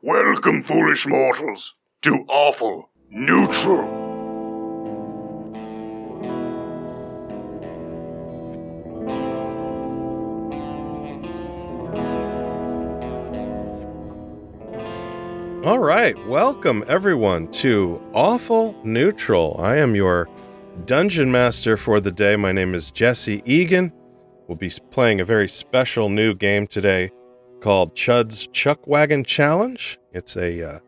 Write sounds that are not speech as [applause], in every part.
Welcome, foolish mortals, to Awful Neutral. All right, welcome everyone to Awful Neutral. I am your dungeon master for the day. My name is Jesse Egan. We'll be playing a very special new game today called Chud's Chuck Wagon Challenge. It's a uh,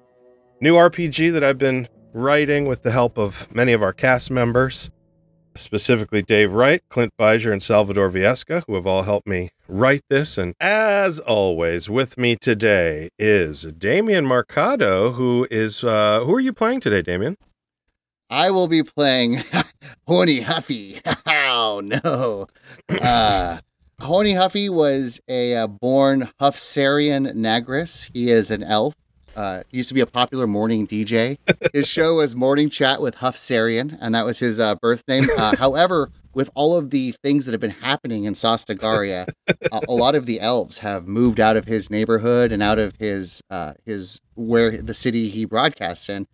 new RPG that I've been writing with the help of many of our cast members, specifically Dave Wright, Clint Beiser, and Salvador Viesca, who have all helped me write this. And as always, with me today is Damian Marcado, who is uh, who are you playing today, Damian? I will be playing [laughs] Horny Huffy. [laughs] oh no. Uh, Horny Huffy was a uh, born Huffsarian Nagris. He is an elf. Uh, he used to be a popular morning DJ. [laughs] His show was Morning Chat with Huffsarian, and that was his uh, birth name. Uh, [laughs] however, with all of the things that have been happening in Sostagaria, uh, a lot of the elves have moved out of his neighborhood and out of his uh, his where the city he broadcasts in.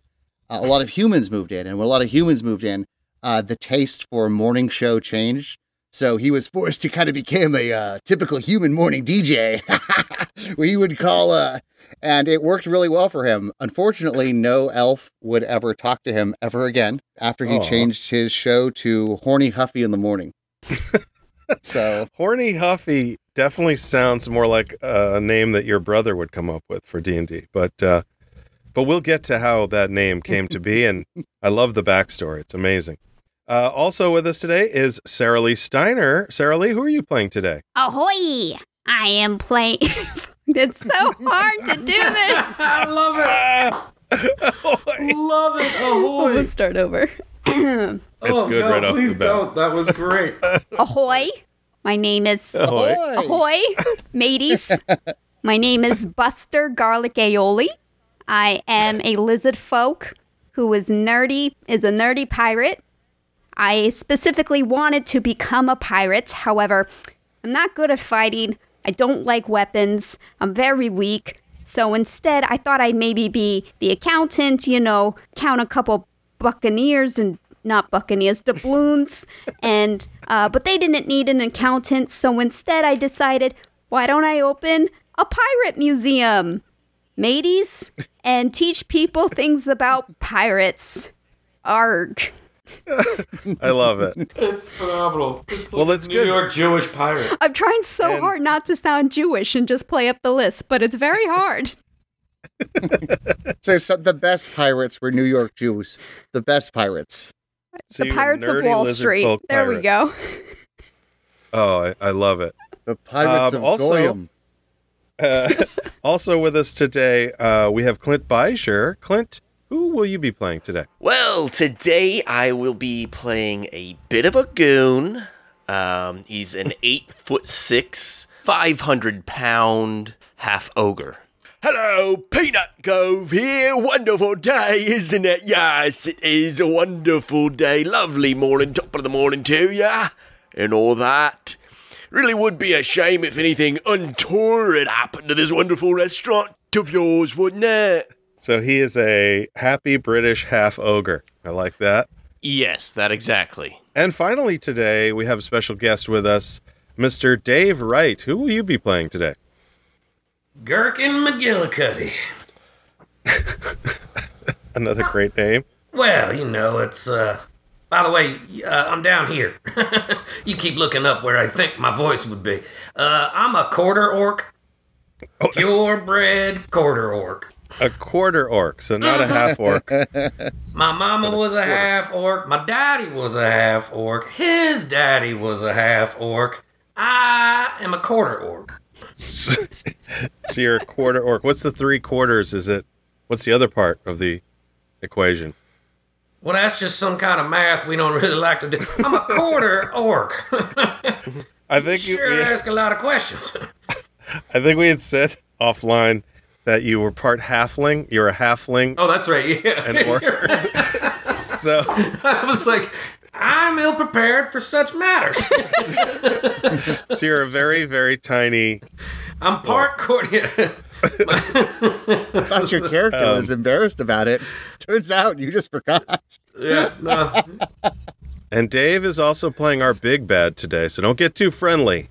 Uh, a lot of humans moved in, and when a lot of humans moved in, uh, the taste for morning show changed. So he was forced to kind of become a uh, typical human morning DJ, [laughs] where he would call, uh, and it worked really well for him. Unfortunately, no elf would ever talk to him ever again after he Aw. changed his show to Horny Huffy in the morning. [laughs] so Horny Huffy definitely sounds more like a name that your brother would come up with for D and D, but uh, but we'll get to how that name came to be, and I love the backstory. It's amazing. Uh, also with us today is Sarah Lee Steiner. Sarah Lee, who are you playing today? Ahoy! I am playing. [laughs] it's so hard to do this. [laughs] I love it. [laughs] love it. Ahoy. We'll start over. [clears throat] It's oh, good no, right off the please bat. don't. That was great. Ahoy! My name is Ahoy. Ahoy, mateys. My name is Buster Garlic Aioli. I am a lizard folk who is nerdy, is a nerdy pirate. I specifically wanted to become a pirate. However, I'm not good at fighting. I don't like weapons. I'm very weak. So instead, I thought I'd maybe be the accountant, you know, count a couple buccaneers and not buccaneers, doubloons. [laughs] and, uh, but they didn't need an accountant. So instead, I decided, why don't I open a pirate museum? mateys [laughs] and teach people things about pirates. Arg. I love it. [laughs] It's phenomenal. It's Well, like that's New good. York Jewish pirate. I'm trying so And- hard not to sound Jewish and just play up the list, but it's very hard. [laughs] So, so the best pirates were New York Jews. The best pirates. So the Pirates of Wall Street. folk There we go. Oh, I, I love it. The pirates Um, of also- Goyim. Uh, [laughs] also with us today, uh, we have Clint Beiser. Clint, who will you be playing today? Well, today I will be playing a bit of a goon. Um, he's an [laughs] eight foot six, five hundred pound half ogre. Hello, Peanut Cove here. Wonderful day, isn't it? Yes, it is a wonderful day. Lovely morning, top of the morning to ya, and all that. Really would be a shame if anything untoward happened to this wonderful restaurant of yours, wouldn't it? So he is a happy British half ogre. I like that. Yes, that exactly. And finally, today we have a special guest with us, Mr. Dave Wright. Who will you be playing today? Gherkin McGillicuddy. [laughs] Another great name. Well, you know, it's, uh, by the way, uh, I'm down here. [laughs] you keep looking up where I think my voice would be. Uh, I'm a quarter orc. Purebred quarter orc. A quarter orc, so not a uh-huh. half orc. [laughs] My mama was a half orc. My daddy was a half orc. His daddy was a half orc. I am a quarter orc. [laughs] so you're a quarter orc. What's the three quarters? Is it? What's the other part of the equation? Well, that's just some kind of math we don't [laughs] really like to do. I'm a quarter orc. I think you, sure we, ask a lot of questions. I think we had said offline that you were part halfling. You're a halfling. Oh, that's right. [laughs] Yeah. An orc. [laughs] So [laughs] I was like, I'm ill prepared for such matters. So you're a very, very tiny. I'm part court. thought your character Um, was embarrassed about it. Turns out you just forgot. yeah, no. And Dave is also playing our big bad today, so don't get too friendly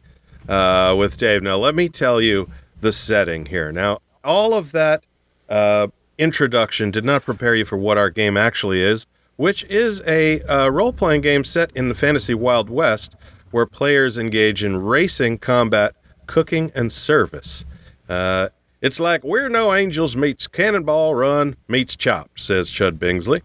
uh, with Dave. Now, let me tell you the setting here. Now, all of that uh, introduction did not prepare you for what our game actually is, which is a uh, role playing game set in the fantasy Wild West where players engage in racing, combat, cooking, and service. Uh, it's like We're No Angels meets Cannonball Run meets Chopped, says Chud Bingsley.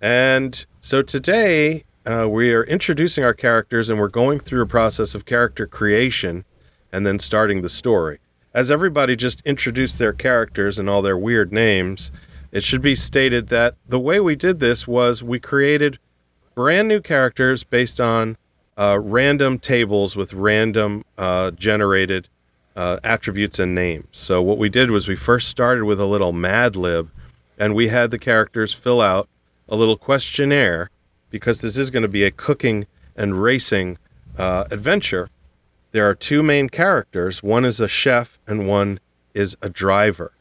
And so today uh, we are introducing our characters and we're going through a process of character creation and then starting the story. As everybody just introduced their characters and all their weird names, it should be stated that the way we did this was we created brand new characters based on uh, random tables with random uh, generated uh, attributes and names. So what we did was we first started with a little Mad Lib, and we had the characters fill out a little questionnaire because this is going to be a cooking and racing uh, adventure. There are two main characters. One is a chef, and one is a driver.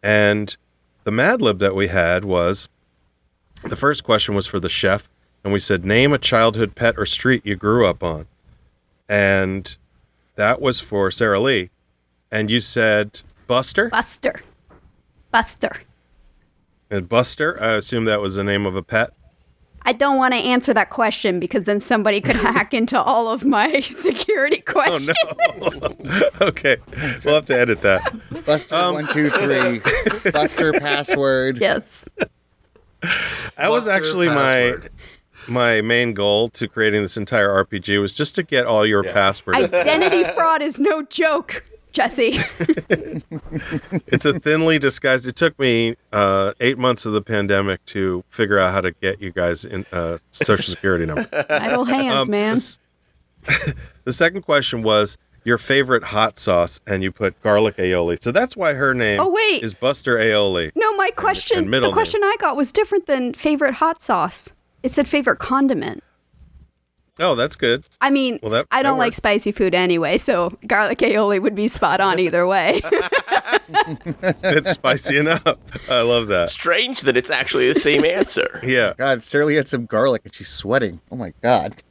And the Mad Lib that we had was the first question was for the chef, and we said, Name a childhood pet or street you grew up on. And that was for Sarah Lee. And you said Buster? Buster. Buster. And Buster, I assume that was the name of a pet. I don't want to answer that question because then somebody could [laughs] hack into all of my [laughs] security questions. Oh, questions. no. okay. We'll have to edit that. Buster Um, one two three. [laughs] Buster password. Yes. That was actually password. my my main goal to creating this entire RPG was just to get all your passwords. Identity fraud is no joke, Jesse. [laughs] it's a thinly disguised. It took me uh, eight months of the pandemic to figure out how to get you guys in uh, social security number. Idle hands, Um, man. this- [laughs] the second question was your favorite hot sauce, and you put garlic aioli. So that's why her name Oh, wait. is Buster Aioli. No, my question, and middle the question I got was different than favorite hot sauce. It said favorite condiment. Oh, that's good. I mean, Well, that- I don't like spicy food anyway, so garlic aioli would be spot on [laughs] either way. [laughs] It's spicy enough. I love that. Strange that it's actually the same answer. [laughs] Yeah. God, Sarah Lee had some garlic and she's sweating. Oh my god.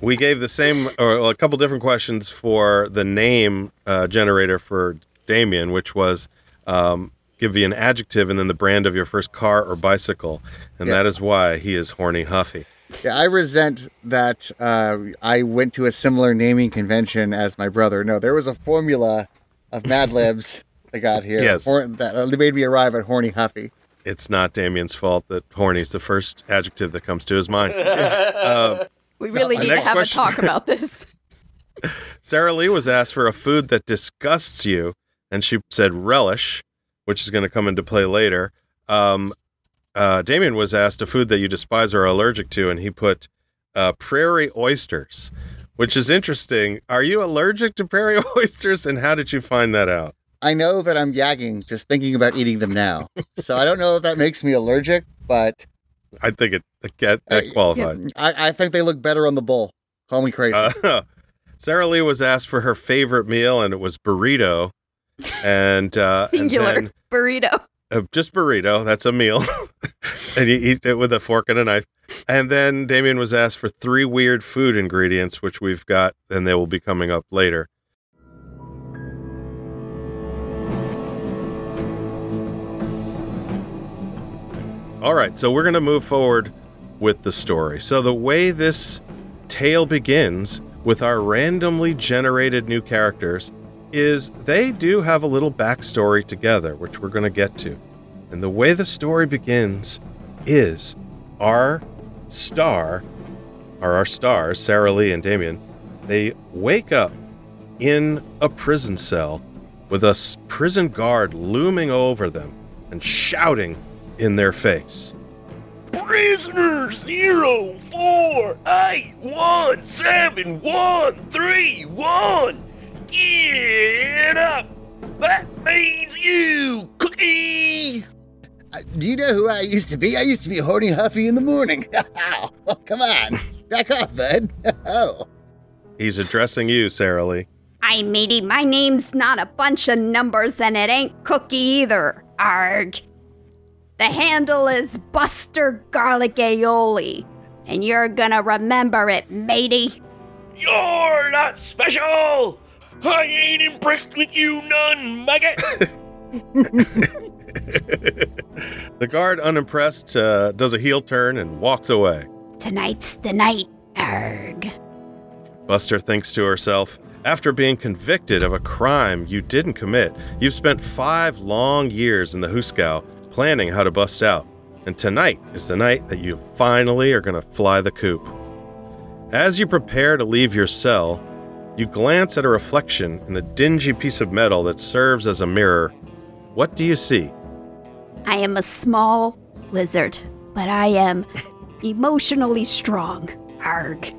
We gave the same, or a couple different questions for the name uh, generator for Damien, which was um, give you an adjective and then the brand of your first car or bicycle. And Yeah. that is why he is horny Huffy. Yeah, I resent that uh, I went to a similar naming convention as my brother. No, there was a formula of Mad [laughs] Libs that got here. Yes. Hor- that uh, made me arrive at Horny Huffy. It's not Damien's fault that horny is the first adjective that comes to his mind. [laughs] we really need to have question- a talk about [laughs] this. Sarah Lee was asked for a food that disgusts you, and she said relish, which is going to come into play later. Um, uh, Damien was asked a food that you despise or are allergic to, and he put uh, prairie oysters, which is interesting. Are you allergic to prairie [laughs] oysters, and how did you find that out? I know that I'm gagging just thinking about eating them now. [laughs] so I don't know if that makes me allergic, but I think it that, that qualifies. I, I think they look better on the bowl. Call me crazy. Uh, [laughs] Sarah Lee was asked for her favorite meal, and it was burrito. And uh, and Singular then- burrito. Uh, just burrito. That's a meal, [laughs] and you eat it with a fork and a knife. And then Damien was asked for three weird food ingredients, which we've got, and they will be coming up later. All right, so we're going to move forward with the story. So the way this tale begins with our randomly generated new characters is they do have a little backstory together, which we're going to get to. And the way the story begins is our star, or our stars, Sarah Lee and Damien, they wake up in a prison cell with a prison guard looming over them and shouting in their face. Three, one. Get up. That means you, Cookie. Uh, Do you know who I used to be? I used to be Horny Huffy in the morning. [laughs] oh, come on. Back off, bud. [laughs] Oh. He's addressing you, Sarah Lee. Hi, matey. My name's not a bunch of numbers, and it ain't Cookie either. Arg. The handle is Buster Garlic Aioli, and you're gonna remember it, matey. You're not special! I ain't impressed with you none, maggot! [laughs] The guard, unimpressed, uh, does a heel turn and walks away. Tonight's the night. erg. Buster thinks to herself, after being convicted of a crime you didn't commit, you've spent five long years in the hoosegow planning how to bust out. And tonight is the night that you finally are going to fly the coop. As you prepare to leave your cell, you glance at a reflection in a dingy piece of metal that serves as a mirror. What do you see? I am a small lizard, but I am emotionally strong. Arg.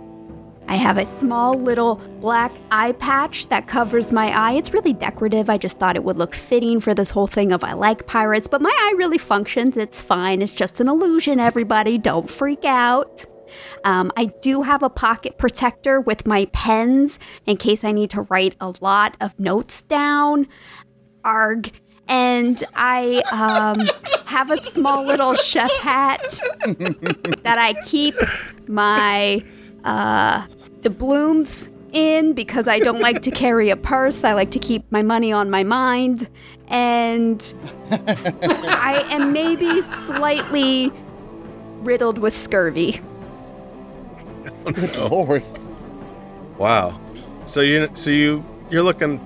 I have a small little black eye patch that covers my eye. It's really decorative. I just thought it would look fitting for this whole thing of I like pirates, but my eye really functions. It's fine. It's just an illusion, everybody. Don't freak out. Um, I do have a pocket protector with my pens in case I need to write a lot of notes down. Arg. And I um, [laughs] have a small little chef hat that I keep my uh, doubloons in because I don't like to carry a purse. I like to keep my money on my mind. And I am maybe slightly riddled with scurvy. [laughs] Lord. Wow. So you so you you're looking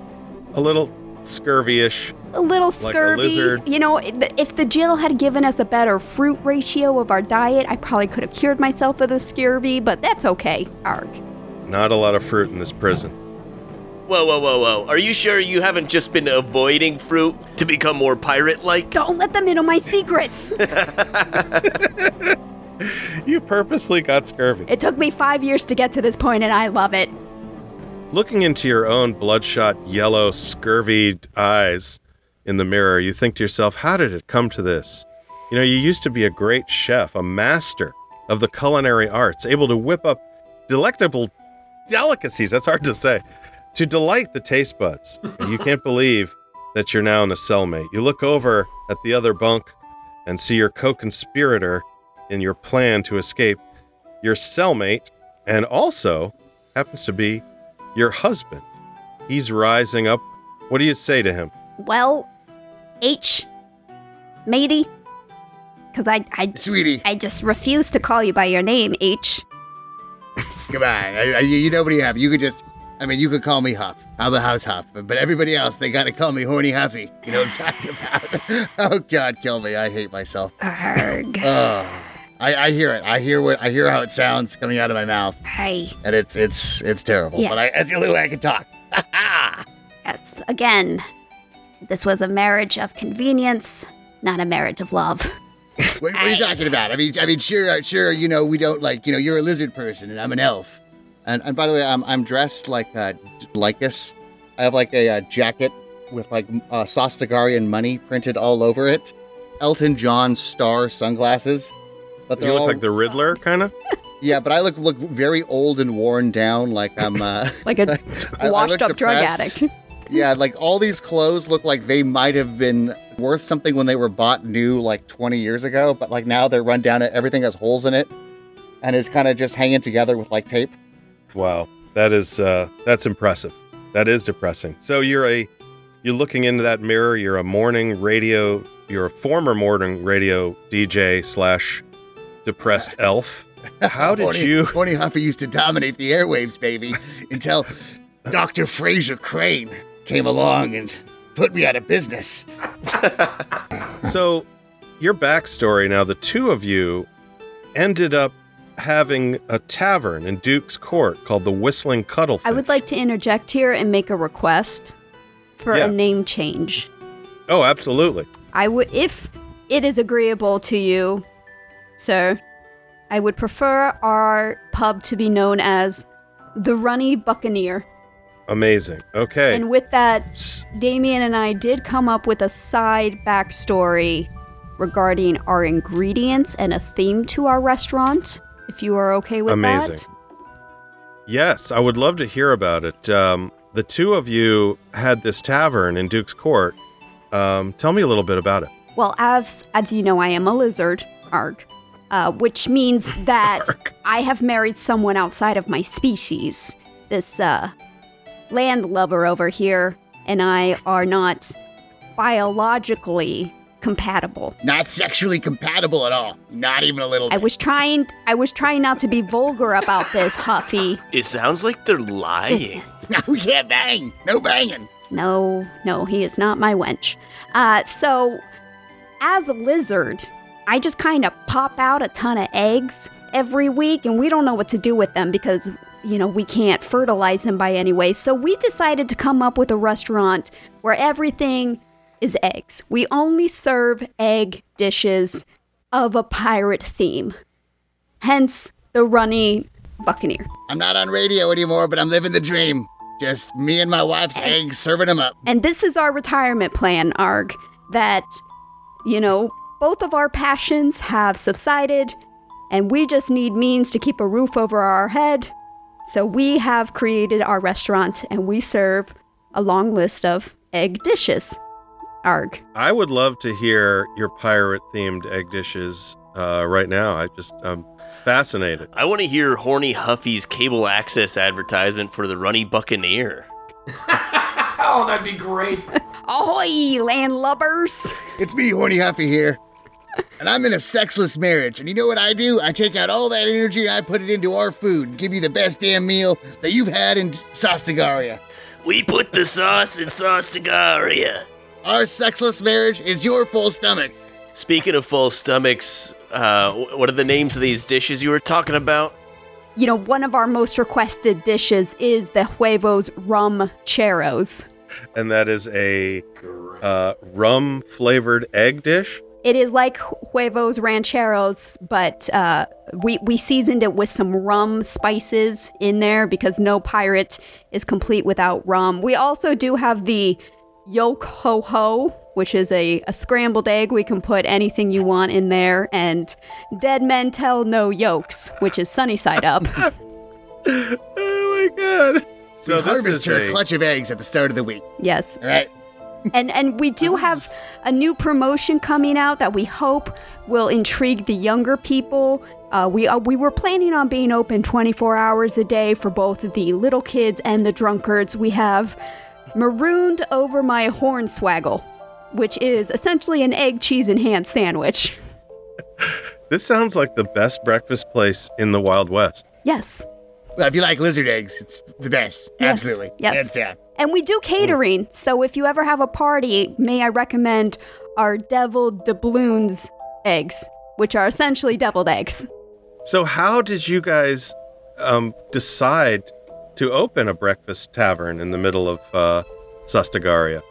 a little scurvy-ish. A little Like a scurvy. lizard. You know, if the Jill had given us a better fruit ratio of our diet, I probably could have cured myself of the scurvy, but that's okay. Arg. Not a lot of fruit in this prison. whoa, whoa, whoa, whoa. Are you sure you haven't just been avoiding fruit to become more pirate like? Don't let them in on my secrets. [laughs] [laughs] You purposely got scurvy. it took me five years to get to this point, and I love it. Looking into your own bloodshot, yellow, scurvy eyes in the mirror, you think to yourself, how did it come to this? You know, you used to be a great chef, a master of the culinary arts, able to whip up delectable delicacies, that's hard to say, to delight the taste buds. And you can't believe that you're now in a cellmate. You look over at the other bunk and see your co conspirator in your plan to escape, your cellmate, and also happens to be your husband. He's rising up. What do you say to him? Well, H, matey, because I, I, Sweetie. I just refuse to call you by your name, H. [laughs] Come on. I, I, you know what you have. You could just, I mean, you could call me Huff. I'm a house Huff. But, but everybody else, they got to call me Horny Huffy. You know what I'm talking [laughs] about? oh, God, kill me. I hate myself. Arg. Oh, I, I hear it. I hear what I hear how it sounds coming out of my mouth, Hey, and it's it's it's terrible. Yes. But I, that's the only way I can talk. [laughs] yes, again, this was a marriage of convenience, not a marriage of love. [laughs] what, what are you talking about? I mean, I mean, sure, sure. You know, we don't like. You know, you're a lizard person, and I'm an elf. And and by the way, I'm I'm dressed like uh, Lycus. I have like a uh, jacket with like uh, Sostagarian money printed all over it. Elton John star sunglasses. But You look all, like the Riddler, [laughs] kind of. yeah, but I look look very old and worn down, like I'm uh, [laughs] Like a [laughs] I- I washed look up drug addict. Yeah, like all these clothes look like they might have been worth something when they were bought new like 20 years ago, but like now they're run down. And everything has holes in it, and it's kind of just hanging together with like tape. Wow, that is uh, that's impressive. That is depressing. So you're a you're looking into that mirror. You're a morning radio. You're a former morning radio DJ slash depressed [laughs] elf. How did Horny, you? Horny Huffy used to dominate the airwaves, baby, until Dr. Frasier Crane came along and put me out of business. [laughs] So your backstory now. The two of you ended up having a tavern in Duke's Court called the Whistling Cuttlefish. I would like to interject here and make a request for Yeah. a name change. Oh, absolutely. I would, if it is agreeable to you, sir, I would prefer our pub to be known as the Runny Buccaneer. Amazing. Okay. And with that, Damien and I did come up with a side backstory regarding our ingredients and a theme to our restaurant. If you are okay with that. Amazing. that. Yes, I would love to hear about it. Um, the two of you had this tavern in Duke's Court. Um, tell me a little bit about it. Well, as as you know, I am a lizard, arg, uh, which means [laughs] that I have married someone outside of my species. This uh, landlubber over here and I are not biologically compatible. Not sexually compatible at all. Not even a little. I was trying I was trying not to be vulgar about this, Huffy. It sounds like they're lying. No, we can't bang. No banging. No, no, he is not my wench. Uh, so, as a lizard, I just kind of pop out a ton of eggs every week, and we don't know what to do with them because, you know, we can't fertilize them by any way. So, we decided to come up with a restaurant where everything is eggs. We only serve egg dishes of a pirate theme. Hence, the runny buccaneer. I'm not on radio anymore, but I'm living the dream. Just me and my wife's eggs serving them up. And this is our retirement plan, Arg, that, you know, both of our passions have subsided, and we just need means to keep a roof over our head. So we have created our restaurant, and we serve a long list of egg dishes. Arg. I would love to hear your pirate themed egg dishes uh, right now. I just, I'm fascinated. I want to hear Horny Huffy's cable access advertisement for the Runny Buccaneer. [laughs] Oh, that'd be great. Ahoy, landlubbers! It's me, Horny Huffy here. And I'm in a sexless marriage. And you know what I do? I take out all that energy and I put it into our food and give you the best damn meal that you've had in Sostagaria. We put the sauce in Sostagaria. Our sexless marriage is your full stomach. Speaking of full stomachs, uh, what are the names of these dishes you were talking about? You know, one of our most requested dishes is the huevos rum cheros. And that is a uh, rum flavored egg dish. It is like huevos rancheros, but uh, we we seasoned it with some rum spices in there because no pirate is complete without rum. We also do have the yolk ho ho, which is a, a scrambled egg. We can put anything you want in there, and dead men tell no yolks, which is sunny side up. [laughs] Oh my god! So So we this harvest is her a, a clutch of eggs at the start of the week. yes, All right. and and we do [laughs] have a new promotion coming out that we hope will intrigue the younger people. Uh, we uh, we were planning on being open 24 hours a day for both the little kids and the drunkards. We have marooned over my hornswaggle, which is essentially an egg, cheese, and ham sandwich. [laughs] This sounds like the best breakfast place in the Wild West. Yes. Well, if you like lizard eggs, it's the best. Yes, Absolutely. yes. Hands down. And we do catering, so if you ever have a party, may I recommend our deviled doubloons eggs, which are essentially deviled eggs. So, how did you guys um, decide to open a breakfast tavern in the middle of uh, Sostagaria?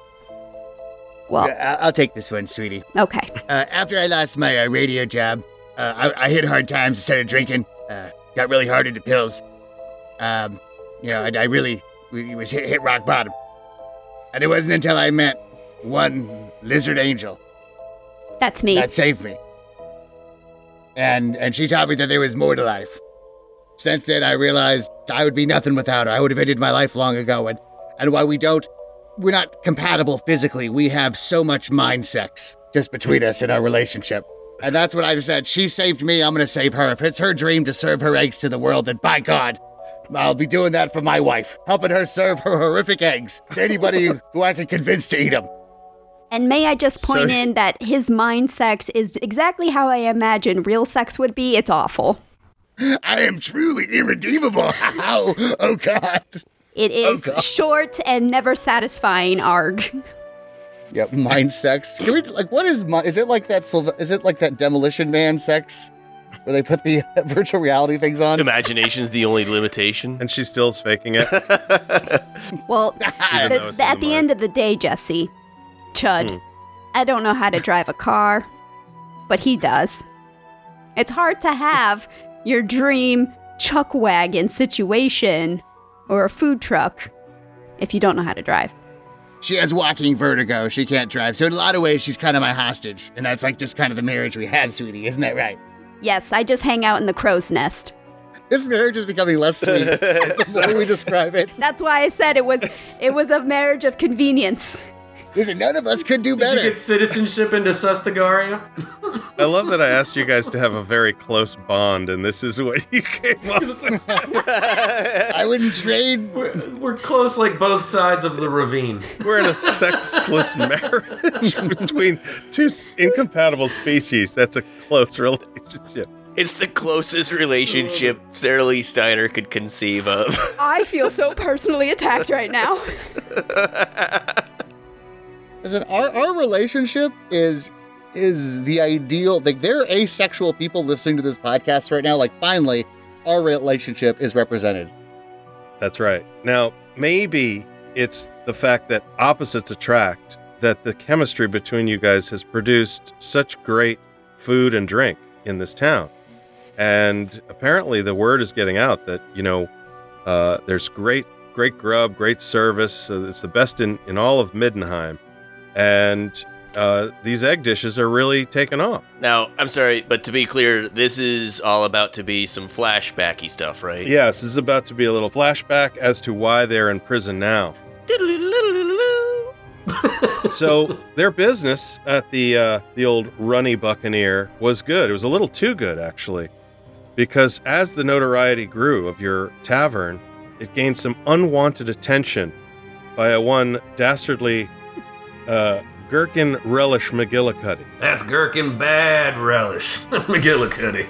Well, I- I'll take this one, sweetie. okay. Uh, after I lost my uh, radio job, uh, I-, I hit hard times started drinking. Uh, got really hard into pills. Um, you know, I, I really we- was hit, hit rock bottom. And it wasn't until I met one lizard angel That's me. that saved me. And and she taught me that there was more to life. Since then, I realized I would be nothing without her. I would have ended my life long ago. And and while we don't, we're not compatible physically. We have so much mind sex just between us in our relationship. And that's what I said. She saved me. I'm gonna save her. If it's her dream to serve her eggs to the world, then by God, I'll be doing that for my wife, helping her serve her horrific eggs to anybody [laughs] who I can convince to eat them. and may I just point So- in that his mind sex is exactly how I imagine real sex would be? It's awful. I am truly irredeemable. [laughs] How? Oh God. It oh, is God. short and never satisfying, arg. Yep, mind sex. Can we like what is mi- is it like that is it like that demolition man sex where they put the [laughs] virtual reality things on? Imagination's the only limitation. And she still's faking it. [laughs] Well, [laughs] the- the- at the the mind. end of the day, Jesse, Chud, Hmm. I don't know how to drive a car, but he does. It's hard to have your dream chuck wagon situation or a food truck if you don't know how to drive. She has walking vertigo. She can't drive. So in a lot of ways, she's kind of my hostage, and that's like just kind of the marriage we have, sweetie. Isn't that right? Yes, I just hang out in the crow's nest. This marriage is becoming less sweet [laughs] the more we describe it. That's why I said it was it was a marriage of convenience. Listen, none of us could do Did better. you get citizenship into Sostagaria? I love that I asked you guys to have a very close bond, and this is what you came up with. I wouldn't trade. we're, we're close like both sides of the ravine. We're in a sexless marriage between two incompatible species. That's a close relationship. It's the closest relationship Sarah Lee Steiner could conceive of. I feel so personally attacked right now. [laughs] Listen, our, our relationship is is the ideal. Like there are asexual people listening to this podcast right now. Like finally, our relationship is represented. That's right. Now, maybe it's the fact that opposites attract, that the chemistry between you guys has produced such great food and drink in this town. And apparently, the word is getting out that, you know, uh, there's great, great grub, great service. So it's the best in, in all of Middenheim. And uh, these egg dishes are really taking off. now, I'm sorry, but to be clear, this is all about to be some flashbacky stuff, right? Yes, this is about to be a little flashback as to why they're in prison now. so [laughs] their business at the uh, the old Runny Buccaneer was good. It was a little too good, actually, because as the notoriety grew of your tavern, it gained some unwanted attention by a one dastardly uh, Gherkin Relish McGillicuddy. That's Gherkin Bad Relish. [laughs] McGillicuddy.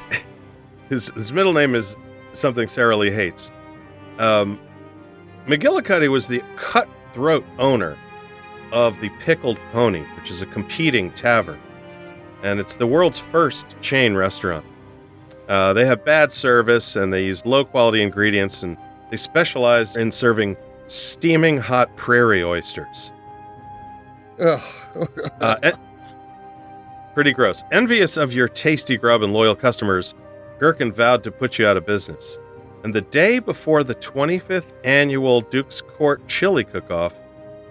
His his middle name is something Sarah Lee hates. Um, McGillicuddy was the cutthroat owner of the Pickled Pony, which is a competing tavern, and it's the world's first chain restaurant. Uh, they have bad service and they use low quality ingredients, and they specialize in serving steaming hot prairie oysters. Uh, en- pretty gross. Envious of your tasty grub and loyal customers, Gherkin vowed to put you out of business. And the day before the 25th annual Duke's Court chili cook-off,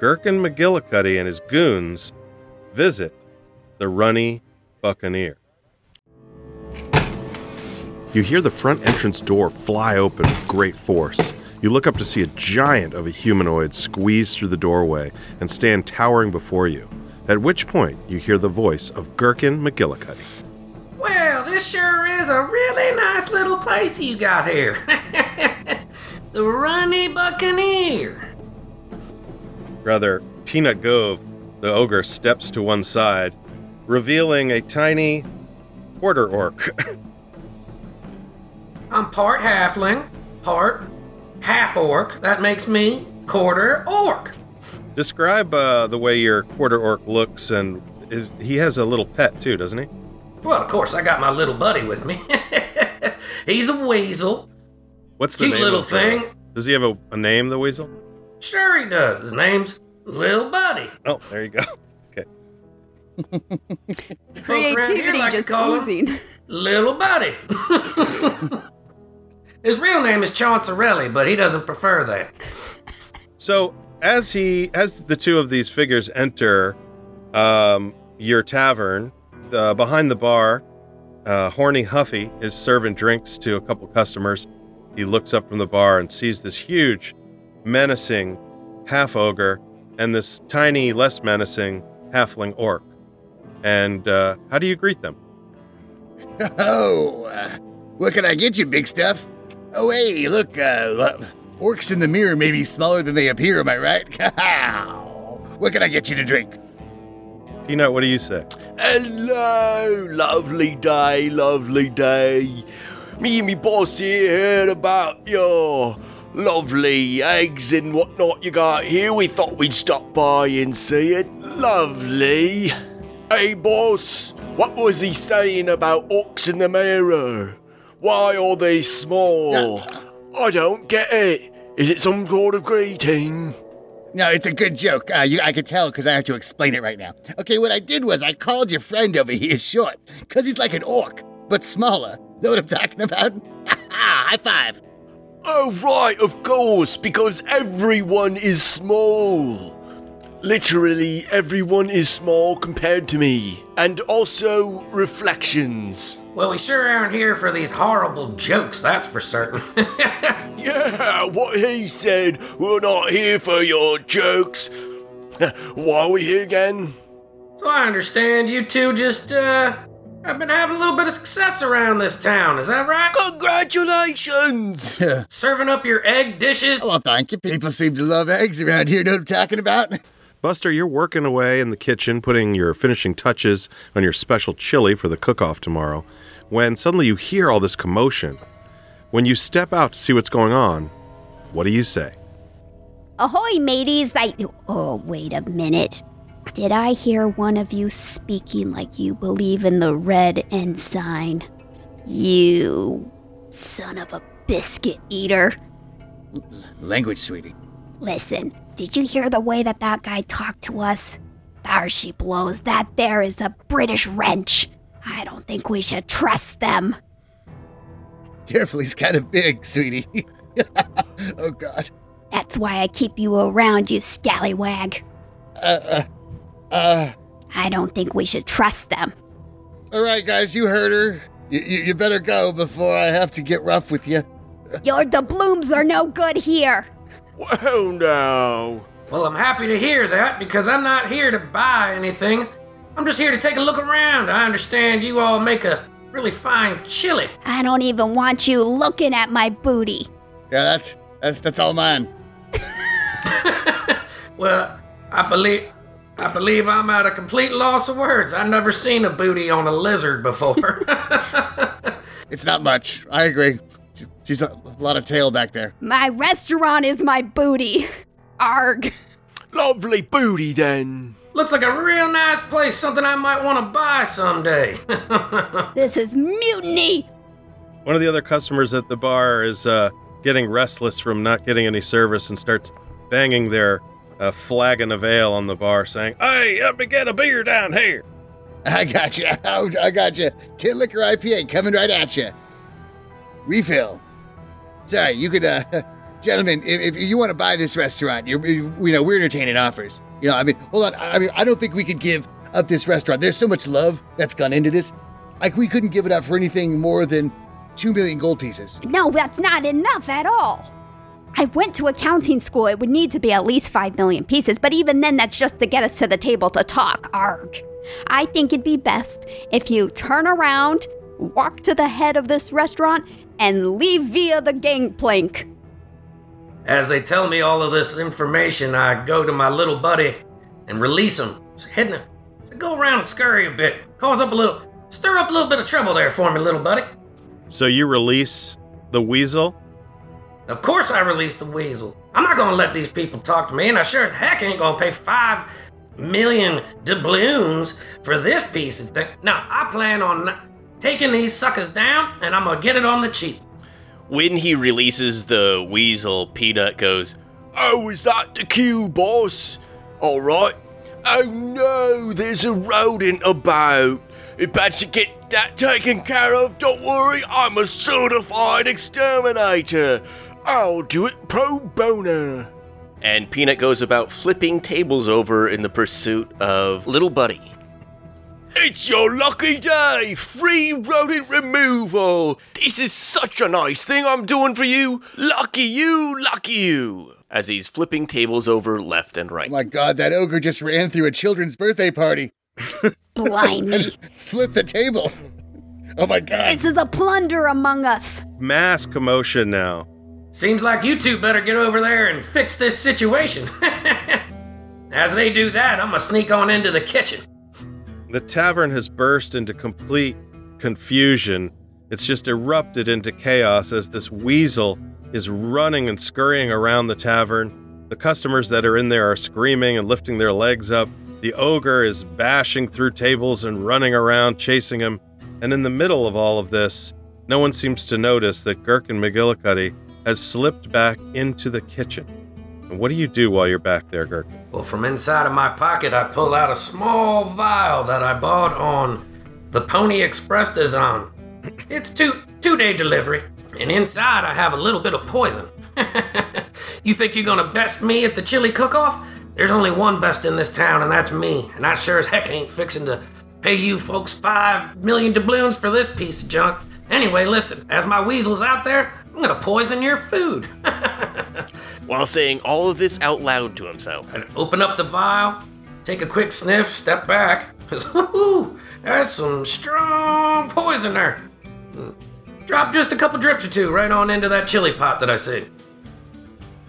Gherkin McGillicuddy and his goons visit the Runny Buccaneer. You hear the front entrance door fly open with great force. You look up to see a giant of a humanoid squeeze through the doorway and stand towering before you. At which point, you hear the voice of Gherkin McGillicuddy. Well, this sure is a really nice little place you got here. [laughs] the Runny Buccaneer. Rather, Peanut Gove, the ogre, steps to one side, revealing a tiny quarter orc. [laughs] I'm part halfling, part half orc. That makes me quarter orc. Describe uh, the way your quarter orc looks, and is, he has a little pet too, doesn't he? Well, of course, I got my little buddy with me. [laughs] He's a weasel. What's the Cute name little of the- thing. Does he have a, a name, the weasel? Sure, he does. His name's Lil Buddy. Oh, there you go. [laughs] Okay. [laughs] Folks here Creativity like just call him oozing. Little Buddy. His real name is Chauncey, but he doesn't prefer that. So as he as the two of these figures enter um, your tavern, uh, behind the bar, uh, Horny Huffy is serving drinks to a couple customers. He looks up from the bar and sees this huge, menacing half ogre and this tiny, less menacing halfling orc. And uh, how do you greet them? [laughs] Oh, uh, what can I get you, big stuff? Oh, hey, look, uh, orcs in the mirror may be smaller than they appear, am I right? [laughs] what can I get you to drink? Peanut, what do you say? Hello, lovely day, lovely day. Me and me boss here heard about your lovely eggs and whatnot you got here. We thought we'd stop by and see it. Lovely. Hey, boss, what was he saying about orcs in the mirror? Why are they small? I don't get it. Is it some sort of greeting? No, it's a good joke. Uh, you, I could tell because I have to explain it right now. Okay, what I did was I called your friend over here short because he's like an orc, but smaller. Know what I'm talking about? [laughs] High five. Oh, right, of course, because everyone is small. Literally, everyone is small compared to me. And also, reflections. Well, we sure aren't here for these horrible jokes, that's for certain. [laughs] Yeah, what he said. We're not here for your jokes. Why are we here again? so I understand you two just, uh, have been having a little bit of success around this town, is that right? Congratulations! [laughs] Serving up your egg dishes. Well, thank you. People seem to love eggs around here. Know what I'm talking about? Buster, you're working away in the kitchen, putting your finishing touches on your special chili for the cook off tomorrow, when suddenly you hear all this commotion. When you step out to see what's going on, what do you say? Ahoy, mateys! I. Oh, wait a minute. Did I hear one of you speaking like you believe in the red ensign? You son of a biscuit eater. Language, sweetie. Listen, did you hear the way that that guy talked to us? There she blows. That there is a British wrench. I don't think we should trust them. Careful, he's kind of big, sweetie. [laughs] oh, God. That's why I keep you around, you scallywag. Uh, uh, I don't think we should trust them. all right, guys, you heard her. You, you, you better go before I have to get rough with you. Your doubloons are no good here. Well, now. Well, I'm happy to hear that because I'm not here to buy anything. I'm just here to take a look around. I understand you all make a really fine chili. I don't even want you looking at my booty. Yeah, that's, that's, that's all mine. [laughs] Well, I believe I believe I'm at a complete loss of words. I've never seen a booty on a lizard before. [laughs] It's not much. I agree. She's a lot of tail back there. My restaurant is my booty. Arg. Lovely booty then. Looks like a real nice place, something I might want to buy someday. [laughs] This is mutiny. One of the other customers at the bar is uh, getting restless from not getting any service and starts banging their uh, flagon of ale on the bar, saying, Hey, let me get a beer down here. I got you. [laughs] I got you. Tin liquor IPA coming right at you. Refill. Sorry, you could, uh, [laughs] gentlemen, if, if you want to buy this restaurant, you you know, we're entertaining offers. You know, I mean, hold on. I mean, I don't think we could give up this restaurant. There's so much love that's gone into this. Like, we couldn't give it up for anything more than two million gold pieces. No, that's not enough at all. I went to accounting school. It would need to be at least 5 million pieces, but even then, that's just to get us to the table to talk. Arg. I think it'd be best if you turn around, walk to the head of this restaurant, and leave via the gangplank. As they tell me all of this information, I go to my little buddy and release him. Say, Hidden, him. so go around and scurry a bit. Cause up a little, stir up a little bit of trouble there for me, little buddy. So you release the weasel. Of course I release the weasel. I'm not gonna let these people talk to me, and I sure as heck ain't gonna pay five million doubloons for this piece of thing. Now I plan on n- taking these suckers down, and I'm gonna get it on the cheap. When he releases the weasel, Peanut goes, Oh, is that the cue, boss? Alright. Oh no, there's a rodent about. You better get that taken care of. Don't worry, I'm a certified exterminator. I'll do it pro bono. And Peanut goes about flipping tables over in the pursuit of Little Buddy. It's your lucky day! Free rodent removal! This is such a nice thing I'm doing for you! Lucky you, lucky you! As he's flipping tables over left and right. Oh my God, that ogre just ran through a children's birthday party. [laughs] Blimey. [laughs] Flip the table. Oh my God. this is a plunder among us. Mass commotion now. Seems like you two better get over there and fix this situation. [laughs] As they do that, I'm gonna sneak on into the kitchen. The tavern has burst into complete confusion. It's just erupted into chaos as this weasel is running and scurrying around the tavern. The customers that are in there are screaming and lifting their legs up. The ogre is bashing through tables and running around, chasing him. And in the middle of all of this, no one seems to notice that Gherkin McGillicuddy has slipped back into the kitchen. And what do you do while you're back there, Gherkin? Well, from inside of my pocket, I pull out a small vial that I bought on the Pony Express design. It's two two day delivery, and inside I have a little bit of poison. [laughs] you think you're gonna best me at the chili cook off? there's only one best in this town, and that's me. And I sure as heck ain't fixing to pay you folks five million doubloons for this piece of junk. Anyway, listen, as my weasel's out there, I'm gonna poison your food. [laughs] While saying all of this out loud to himself. and open up the vial, take a quick sniff, step back. [laughs] Woo, that's some strong poison there. Drop just a couple drips or two right on into that chili pot that I see.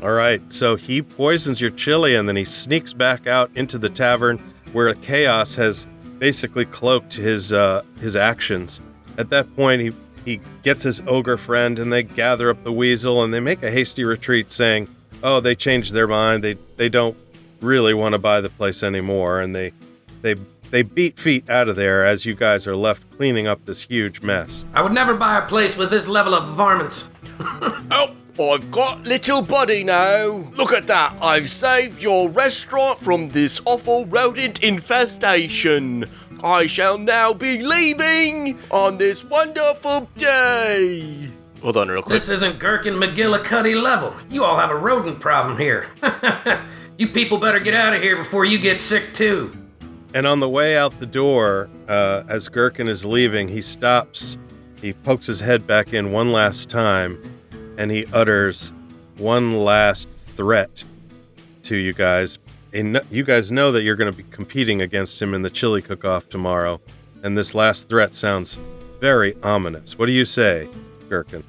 All right, so he poisons your chili and then he sneaks back out into the tavern where chaos has basically cloaked his uh, his actions. At that point, he he gets his ogre friend and they gather up the weasel and they make a hasty retreat, saying, "Oh, they changed their mind. They they don't really want to buy the place anymore." And they they they beat feet out of there as you guys are left cleaning up this huge mess. I would never buy a place with this level of varmints. [laughs] Oh, I've got little buddy now. Look at that. I've saved your restaurant from this awful rodent infestation. I shall now be leaving on this wonderful day. Hold on real quick. This isn't Gherkin McGillicuddy level. You all have a rodent problem here. [laughs] you people better get out of here before you get sick too. And on the way out the door, uh, as Gherkin is leaving, he stops. He pokes his head back in one last time, and he utters one last threat to you guys. And you guys know that you're going to be competing against him in the chili cook-off tomorrow, and this last threat sounds very ominous. What do you say, Gherkin?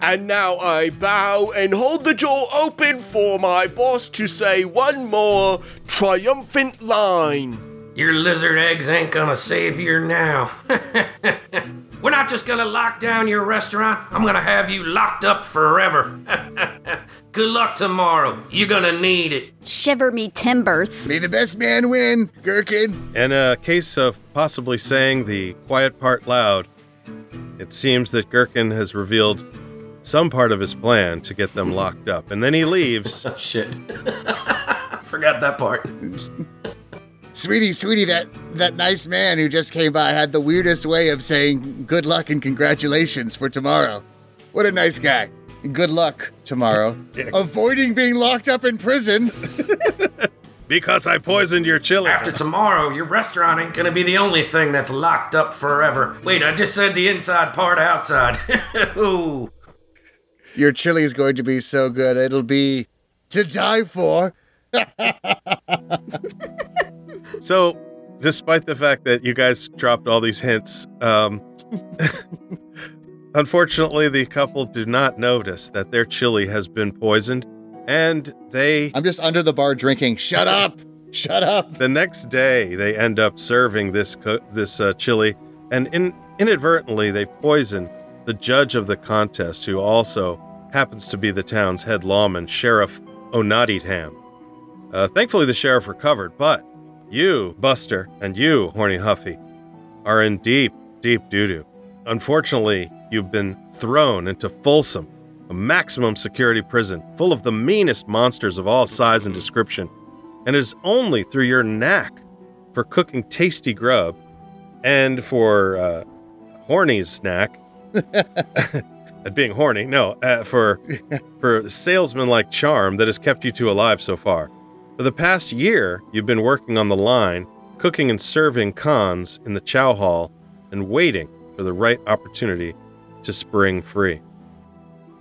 And now I bow and hold the door open for my boss to say one more triumphant line. Your lizard eggs ain't gonna save you now. [laughs] We're not just gonna lock down your restaurant, I'm gonna have you locked up forever. [laughs] Good luck tomorrow. You're gonna need it. Shiver me timbers. May the best man win, Gherkin. In a case of possibly saying the quiet part loud, it seems that Gherkin has revealed some part of his plan to get them locked up. And then he leaves. [laughs] Shit. [laughs] Forgot that part. Sweetie, sweetie, that, that nice man who just came by had the weirdest way of saying good luck and congratulations for tomorrow. What a nice guy. Good luck tomorrow. [laughs] Avoiding being locked up in prison. [laughs] because I poisoned your chili. After tomorrow, your restaurant ain't gonna be the only thing that's locked up forever. Wait, I just said the inside part outside. [laughs] Ooh. Your chili is going to be so good. It'll be to die for. So, despite the fact that you guys dropped all these hints, um, [laughs] unfortunately, the couple do not notice that their chili has been poisoned, and they I'm just under the bar drinking. Shut up. Shut up. the next day they end up serving this co- this uh, chili, and in, inadvertently they poison the judge of the contest, who also happens to be the town's head lawman, Sheriff Onaditham. Uh, thankfully, the sheriff recovered, but you, Buster, and you, Horny Huffy, are in deep, deep doo doo. Unfortunately, you've been thrown into Folsom, a maximum security prison full of the meanest monsters of all size and description, and it is only through your knack for cooking tasty grub and for uh, Horny's knack [laughs] at being horny, no, uh, for for salesman-like charm that has kept you two alive so far. For the past year, you've been working on the line, cooking and serving cons in the chow hall, and waiting for the right opportunity to spring free.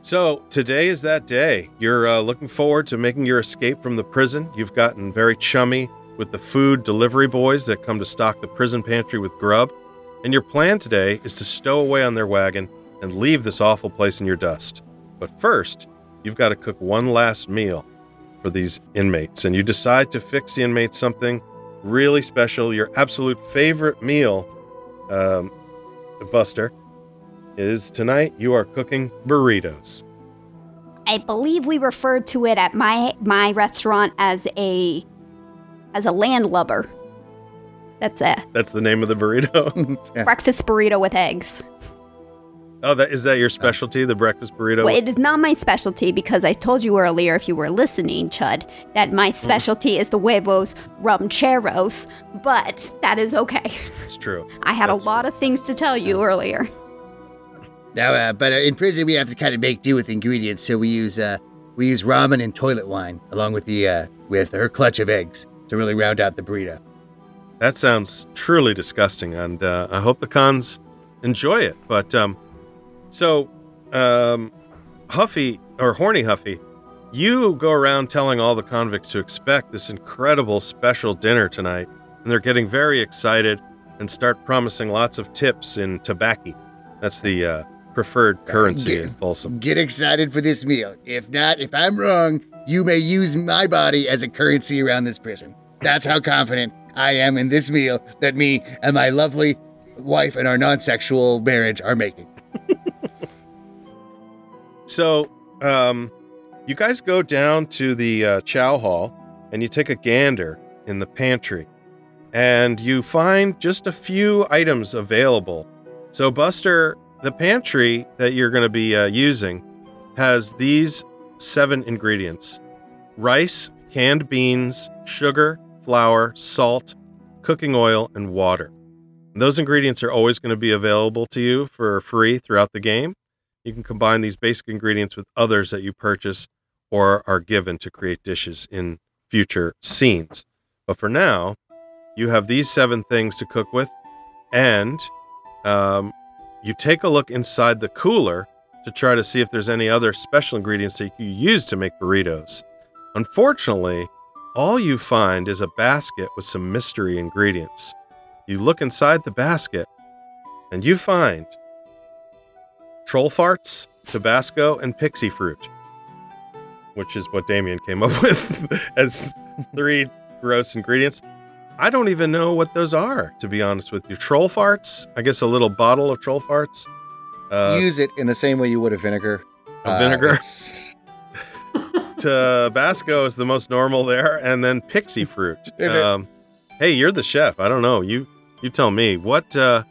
So, today is that day. You're uh, looking forward to making your escape from the prison. You've gotten very chummy with the food delivery boys that come to stock the prison pantry with grub. And your plan today is to stow away on their wagon and leave this awful place in your dust. But first, you've got to cook one last meal for these inmates, and you decide to fix the inmates something really special. Your absolute favorite meal, um, Buster, is tonight you are cooking burritos. I believe we referred to it at my my restaurant as a as a landlubber. That's it. That's the name of the burrito. [laughs] breakfast burrito with eggs. Oh, that is that your specialty, the breakfast burrito? Well, it is not my specialty because I told you earlier, if you were listening, Chud, that my specialty is the huevos rancheros, but that is okay. It's true. [laughs] I had That's a lot of things to tell you earlier. Now, uh, but uh, in prison, we have to kind of make do with ingredients, so we use uh, we use ramen and toilet wine along with the uh, with her clutch of eggs to really round out the burrito. That sounds truly disgusting, and uh, I hope the cons enjoy it. But um, so um, Huffy or Horny Huffy, you go around telling all the convicts to expect this incredible special dinner tonight, and they're getting very excited and start promising lots of tips in tobacco. That's the uh, preferred currency in Folsom. Get excited for this meal. If not, if I'm wrong, you may use my body as a currency around this prison. That's how confident I am in this meal that me and my lovely wife and our non-sexual marriage are making. So, um, you guys go down to the uh, chow hall and you take a gander in the pantry, and you find just a few items available. So, Buster, the pantry that you're going to be uh, using has these seven ingredients rice, canned beans, sugar, flour, salt, cooking oil, and water. Those ingredients are always going to be available to you for free throughout the game. You can combine these basic ingredients with others that you purchase or are given to create dishes in future scenes. But for now, you have these seven things to cook with, and um, you take a look inside the cooler to try to see if there's any other special ingredients that you use to make burritos. Unfortunately, all you find is a basket with some mystery ingredients. You look inside the basket, and you find troll farts, Tabasco, and pixie fruit, which is what Damien came up [laughs] with as three gross ingredients. I don't even know what those are, to be honest with you. Troll farts? I guess a little bottle of troll farts. Uh, use it in the same way you would a vinegar. A vinegar? it's- [laughs] Tabasco is the most normal there, and then pixie fruit. [laughs] Um, hey, you're the chef. I don't know. You you tell me what uh,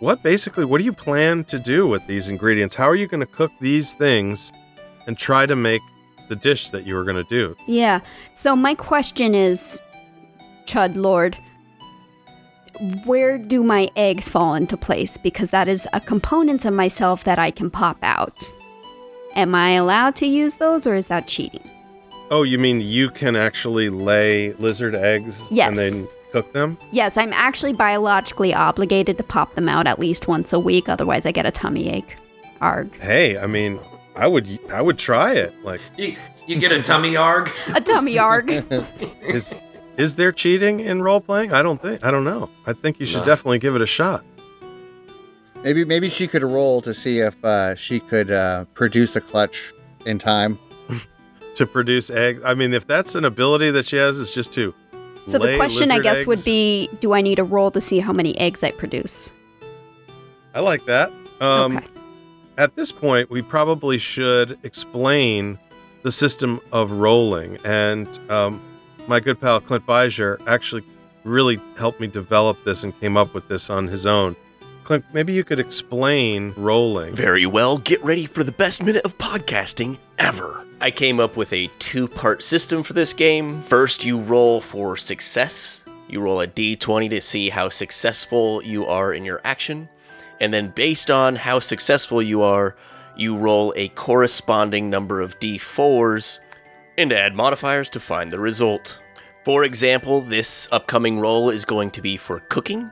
what basically what do you plan to do with these ingredients? How are you going to cook these things and try to make the dish that you were going to do? Yeah. So my question is, Chud Lord, where do my eggs fall into place? Because that is a component of myself that I can pop out. Am I allowed to use those, or is that cheating? Oh, you mean you can actually lay lizard eggs Yes. and then cook them? Yes, I'm actually biologically obligated to pop them out at least once a week. Otherwise, I get a tummy ache. Arg. Hey, I mean, I would I would try it. Like You, you get a tummy arg. A tummy arg. [laughs] is is there cheating in role playing? I don't think. I don't know. I think you should No. definitely give it a shot. maybe maybe she could roll to see if uh, she could uh, produce a clutch in time. [laughs] to produce eggs. I mean, if that's an ability that she has, it's just to. So the question, I lizard guess, would be: Do I need a roll to see how many eggs I produce? I like that. Um, okay. At this point, we probably should explain the system of rolling, and um, my good pal Clint Beiser actually really helped me develop this and came up with this on his own. Clint, maybe you could explain rolling. Very well, get ready for the best minute of podcasting ever. I came up with a two part system for this game. First, you roll for success. You roll a d20 to see how successful you are in your action. And then, based on how successful you are, you roll a corresponding number of d4s and add modifiers to find the result. For example, this upcoming roll is going to be for cooking.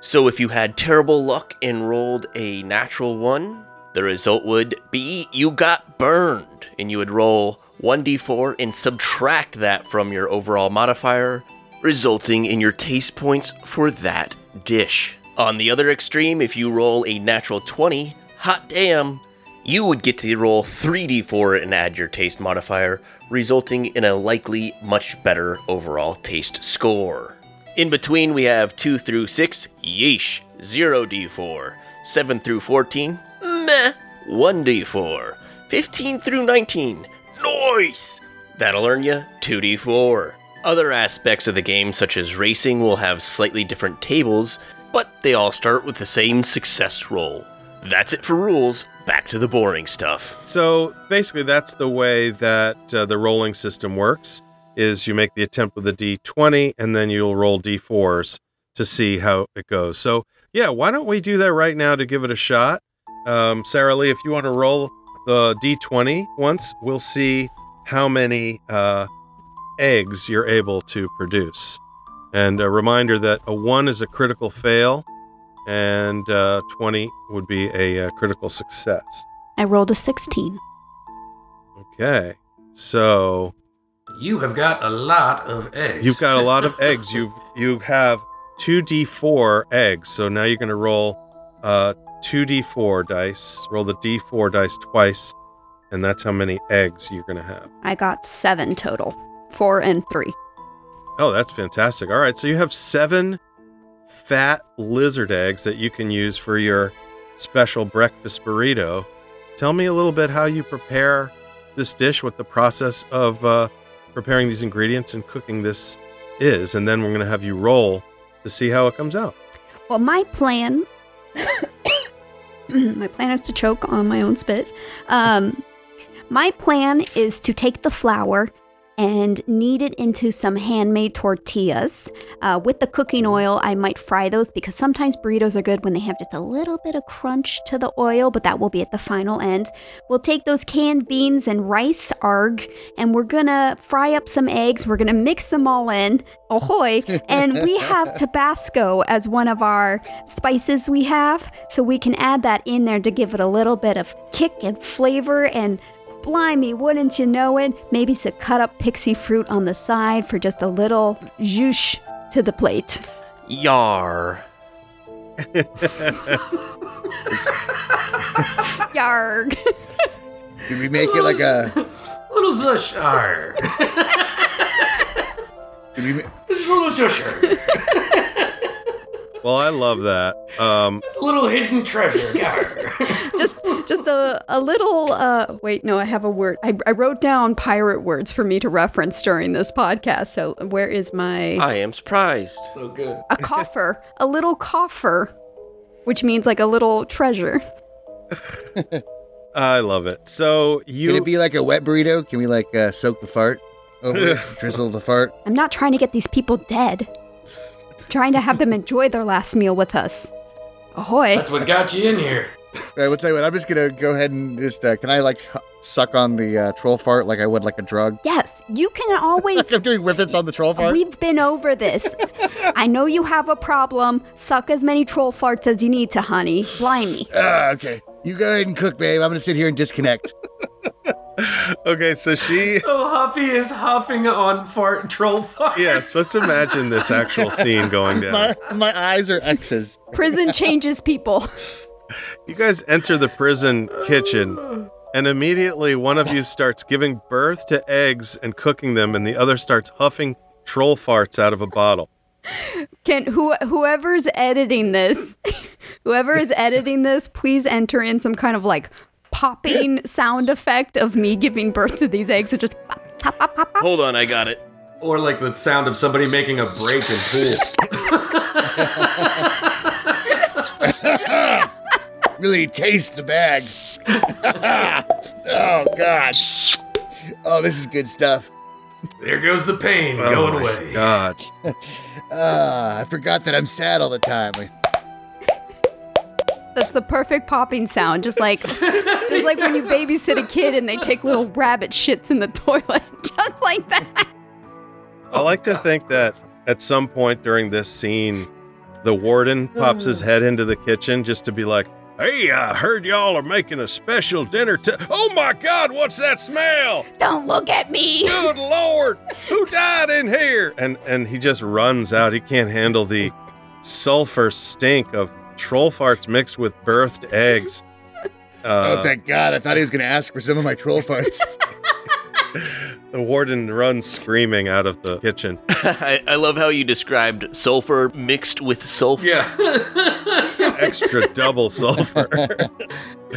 So if you had terrible luck and rolled a natural one, the result would be you got burned, and you would roll 1d4 and subtract that from your overall modifier, resulting in your taste points for that dish. On the other extreme, if you roll a natural 20, hot damn, you would get to roll 3d4 and add your taste modifier, resulting in a likely much better overall taste score. In between, we have 2 through 6, yeesh, 0d4. 7 through 14, meh, 1d4. 15 through 19, nice! That'll earn you 2d4. Other aspects of the game, such as racing, will have slightly different tables, but they all start with the same success roll. That's it for rules. Back to the boring stuff. So basically, that's the way that uh, the rolling system works: is you make the attempt with a d20, and then you'll roll d4s to see how it goes. So yeah, why don't we do that right now to give it a shot? Um, Sarah Lee, if you want to roll the d20 once, we'll see how many uh, eggs you're able to produce. And a reminder that a one is a critical fail, and uh, 20 would be a, uh critical success. I rolled a 16. Okay, so You have got a lot of eggs. you've got a lot of [laughs] eggs. You've you have two d4 eggs. So now you're going to roll uh, two d4 dice. Roll the d4 dice twice, and that's how many eggs you're going to have. I got seven total. Four and three. Oh, that's fantastic. All right, so you have seven fat lizard eggs that you can use for your special breakfast burrito. Tell me a little bit how you prepare this dish, what the process of uh, preparing these ingredients and cooking this is, and then we're going to have you roll to see how it comes out. Well, my plan. [clears throat] my plan is to choke on my own spit. Um, my plan is to take the flour and knead it into some handmade tortillas. Uh, with the cooking oil, I might fry those because sometimes burritos are good when they have just a little bit of crunch to the oil, but that will be at the final end. We'll take those canned beans and rice, arg, and we're gonna fry up some eggs. We're gonna mix them all in. Ahoy! [laughs] And we have Tabasco as one of our spices we have, so we can add that in there to give it a little bit of kick and flavor and Blimey, wouldn't you know it? Maybe some cut up pixie fruit on the side for just a little zhoosh to the plate. Yar. [laughs] Yarg. Did we make it like a? [laughs] Little Zushar. Did we, ma- Little Zushar. [laughs] Well, I love that. Um, [laughs] It's a little hidden treasure. Yar. [laughs] just just a, a little uh wait, no, I have a word. I, I wrote down pirate words for me to reference during this podcast. So where is my I am surprised. so good. a coffer. a little coffer. Which means like a little treasure. [laughs] I love it. So you can it be like a wet burrito? Can we like uh, soak the fart over it, drizzle the fart? I'm not trying to get these people dead. I'm trying to have them enjoy their last meal with us. Ahoy. That's what got you in here. All right, we'll tell you what. I'm just gonna go ahead and just. Uh, can I like suck on the uh, troll fart like I would like a drug? Yes, you can always Like [laughs] I'm doing whippets on the troll fart. We've been over this. [laughs] I know you have a problem. Suck as many troll farts as you need to, honey. Blimey. Ah, okay. You go ahead and cook, babe. I'm gonna sit here and disconnect. [laughs] [laughs] okay? So she So Huffy is huffing on fart troll farts. yes. Let's imagine this actual scene going down. my my eyes are X's. Prison changes people. You guys enter the prison kitchen, and immediately one of you starts giving birth to eggs and cooking them, and the other starts huffing troll farts out of a bottle. Can who whoever's editing this, [laughs] whoever is editing this, please enter in some kind of like popping sound effect of me giving birth to these eggs. It just pop, pop, pop, pop, pop. Hold on, I got it. Or like the sound of somebody making a break in pool. [laughs] Really taste the bag. oh God. Oh, this is good stuff. There goes the pain Oh going my away. God. [laughs] Ah, I forgot that I'm sad all the time. That's the perfect popping sound, just like just like when you [laughs] babysit a kid and they take little rabbit shits in the toilet, [laughs] just like that. I like to think that at some point during this scene, the warden pops his mm. head into the kitchen just to be like, Hey, I heard y'all are making a special dinner. T- oh my God, what's that smell? Don't look at me. Good Lord, who died in here? And and he just runs out. He can't handle the sulfur stink of troll farts mixed with birthed eggs. [laughs] Uh, oh, thank God. I thought he was gonna ask for some of my troll farts. [laughs] the warden runs screaming out of the kitchen. [laughs] I, I love how you described sulfur mixed with sulfur. Yeah. Extra double sulfur.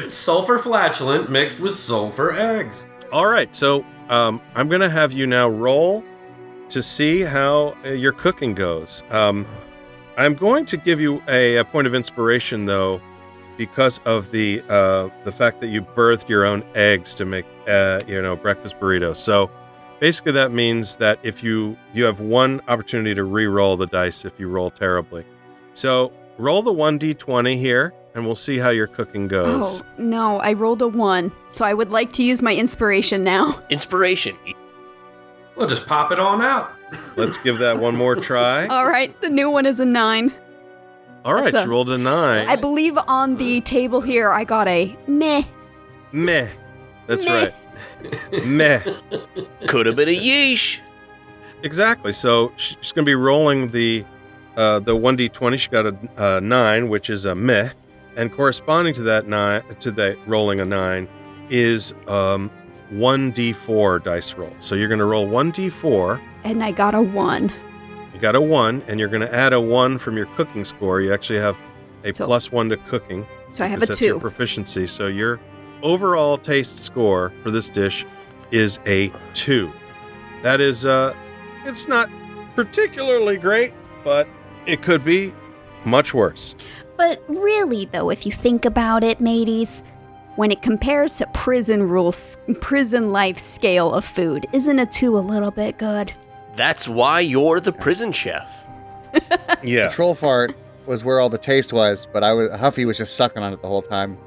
sulfur flatulent mixed with sulfur eggs. All right, so um, I'm going to have you now roll to see how uh, your cooking goes. Um, I'm going to give you a, a point of inspiration, though, because of the uh, the fact that you birthed your own eggs to make uh, you know breakfast burritos. So basically, that means that if you you have one opportunity to re-roll the dice if you roll terribly. So roll the 1d20 here, and we'll see how your cooking goes. Oh, no, I rolled a one. So I would like to use my inspiration now. Inspiration. We'll just pop it on out. Let's give that one more try. All right, the new one is a nine. All right, that's a- you rolled a nine. I believe on the table here I got a meh. Meh. That's Meh. right. Meh. Could have been a yeesh. Exactly. So she's going to be rolling the uh, the one d twenty. She got a uh, nine, which is a meh, and corresponding to that nine to that rolling a nine is um one d four dice roll. So you're going to roll one d four. And I got a one. You got a one, and you're going to add a one from your cooking score. You actually have a So- plus one to cooking. So I have a that's your two. proficiency. So your overall taste score for this dish is a two. That is, uh, it's not particularly great, but it could be much worse. But really, though, if you think about it, mateys, when it compares to prison rules, prison life scale of food, isn't a two a little bit good? That's why you're the prison chef. [laughs] Yeah. Troll fart was where all the taste was, but I was Huffy was just sucking on it the whole time.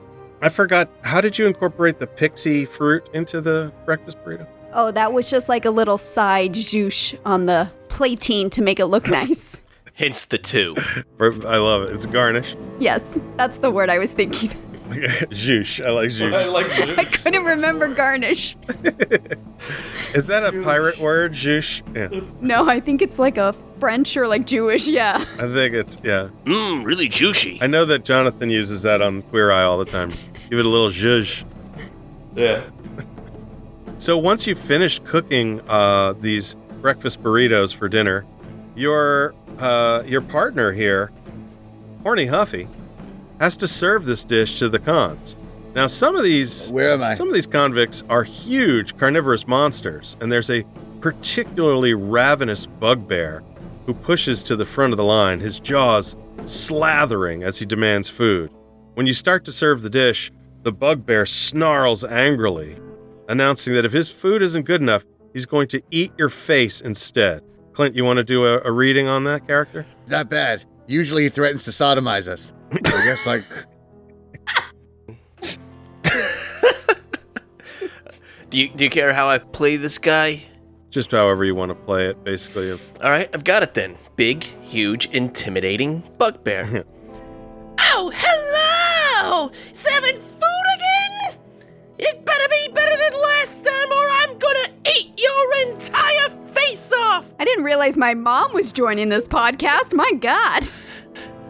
I forgot. How did you incorporate the pixie fruit into the breakfast burrito? Oh, that was just like a little side juice on the platine to make it look [laughs] nice. Hence the two. I love it. It's garnish. yes, that's the word I was thinking. [laughs] Zhoosh. I like I zhoosh. like [laughs] I couldn't remember garnish. [laughs] Is that a pirate word? Zhoosh? Yeah. No, I think it's like a French or like Jewish, yeah. I think it's, yeah. Mmm, really juicy. I know that Jonathan uses that on Queer Eye all the time. Give it a little zhuzh. Yeah. So once you finish cooking uh, these breakfast burritos for dinner, your uh, your partner here, Horny Huffy, has to serve this dish to the cons. Now, some of these Where am I? some of these convicts are huge carnivorous monsters, and there's a particularly ravenous bugbear who pushes to the front of the line, his jaws slathering as he demands food. When you start to serve the dish, the bugbear snarls angrily, announcing that if his food isn't good enough, he's going to eat your face instead. Clint, you want to do a, a reading on that character? Not bad. Usually he threatens to sodomize us. I guess like [laughs] Do you, do you care how I play this guy? Just however you want to play it, basically. All right, I've got it then. Big, huge, intimidating bugbear. [laughs] oh, hello! Serving food again? It better be better than last time, or I'm gonna eat your entire face off! I didn't realize my mom was joining this podcast. My God.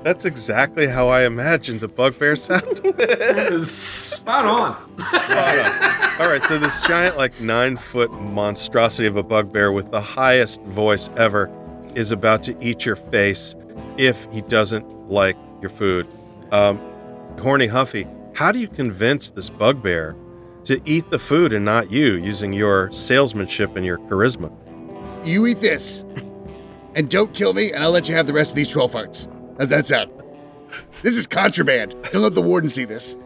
That's exactly how I imagined the bugbear sound. [laughs] Spot on. Spot on. All right, so this giant, like nine foot monstrosity of a bugbear with the highest voice ever is about to eat your face if he doesn't like your food. Um, Horny Huffy, how do you convince this bugbear to eat the food and not you using your salesmanship and your charisma? You eat this. And don't kill me, and I'll let you have the rest of these troll farts. How's that sound? This is contraband. Don't let the warden see this.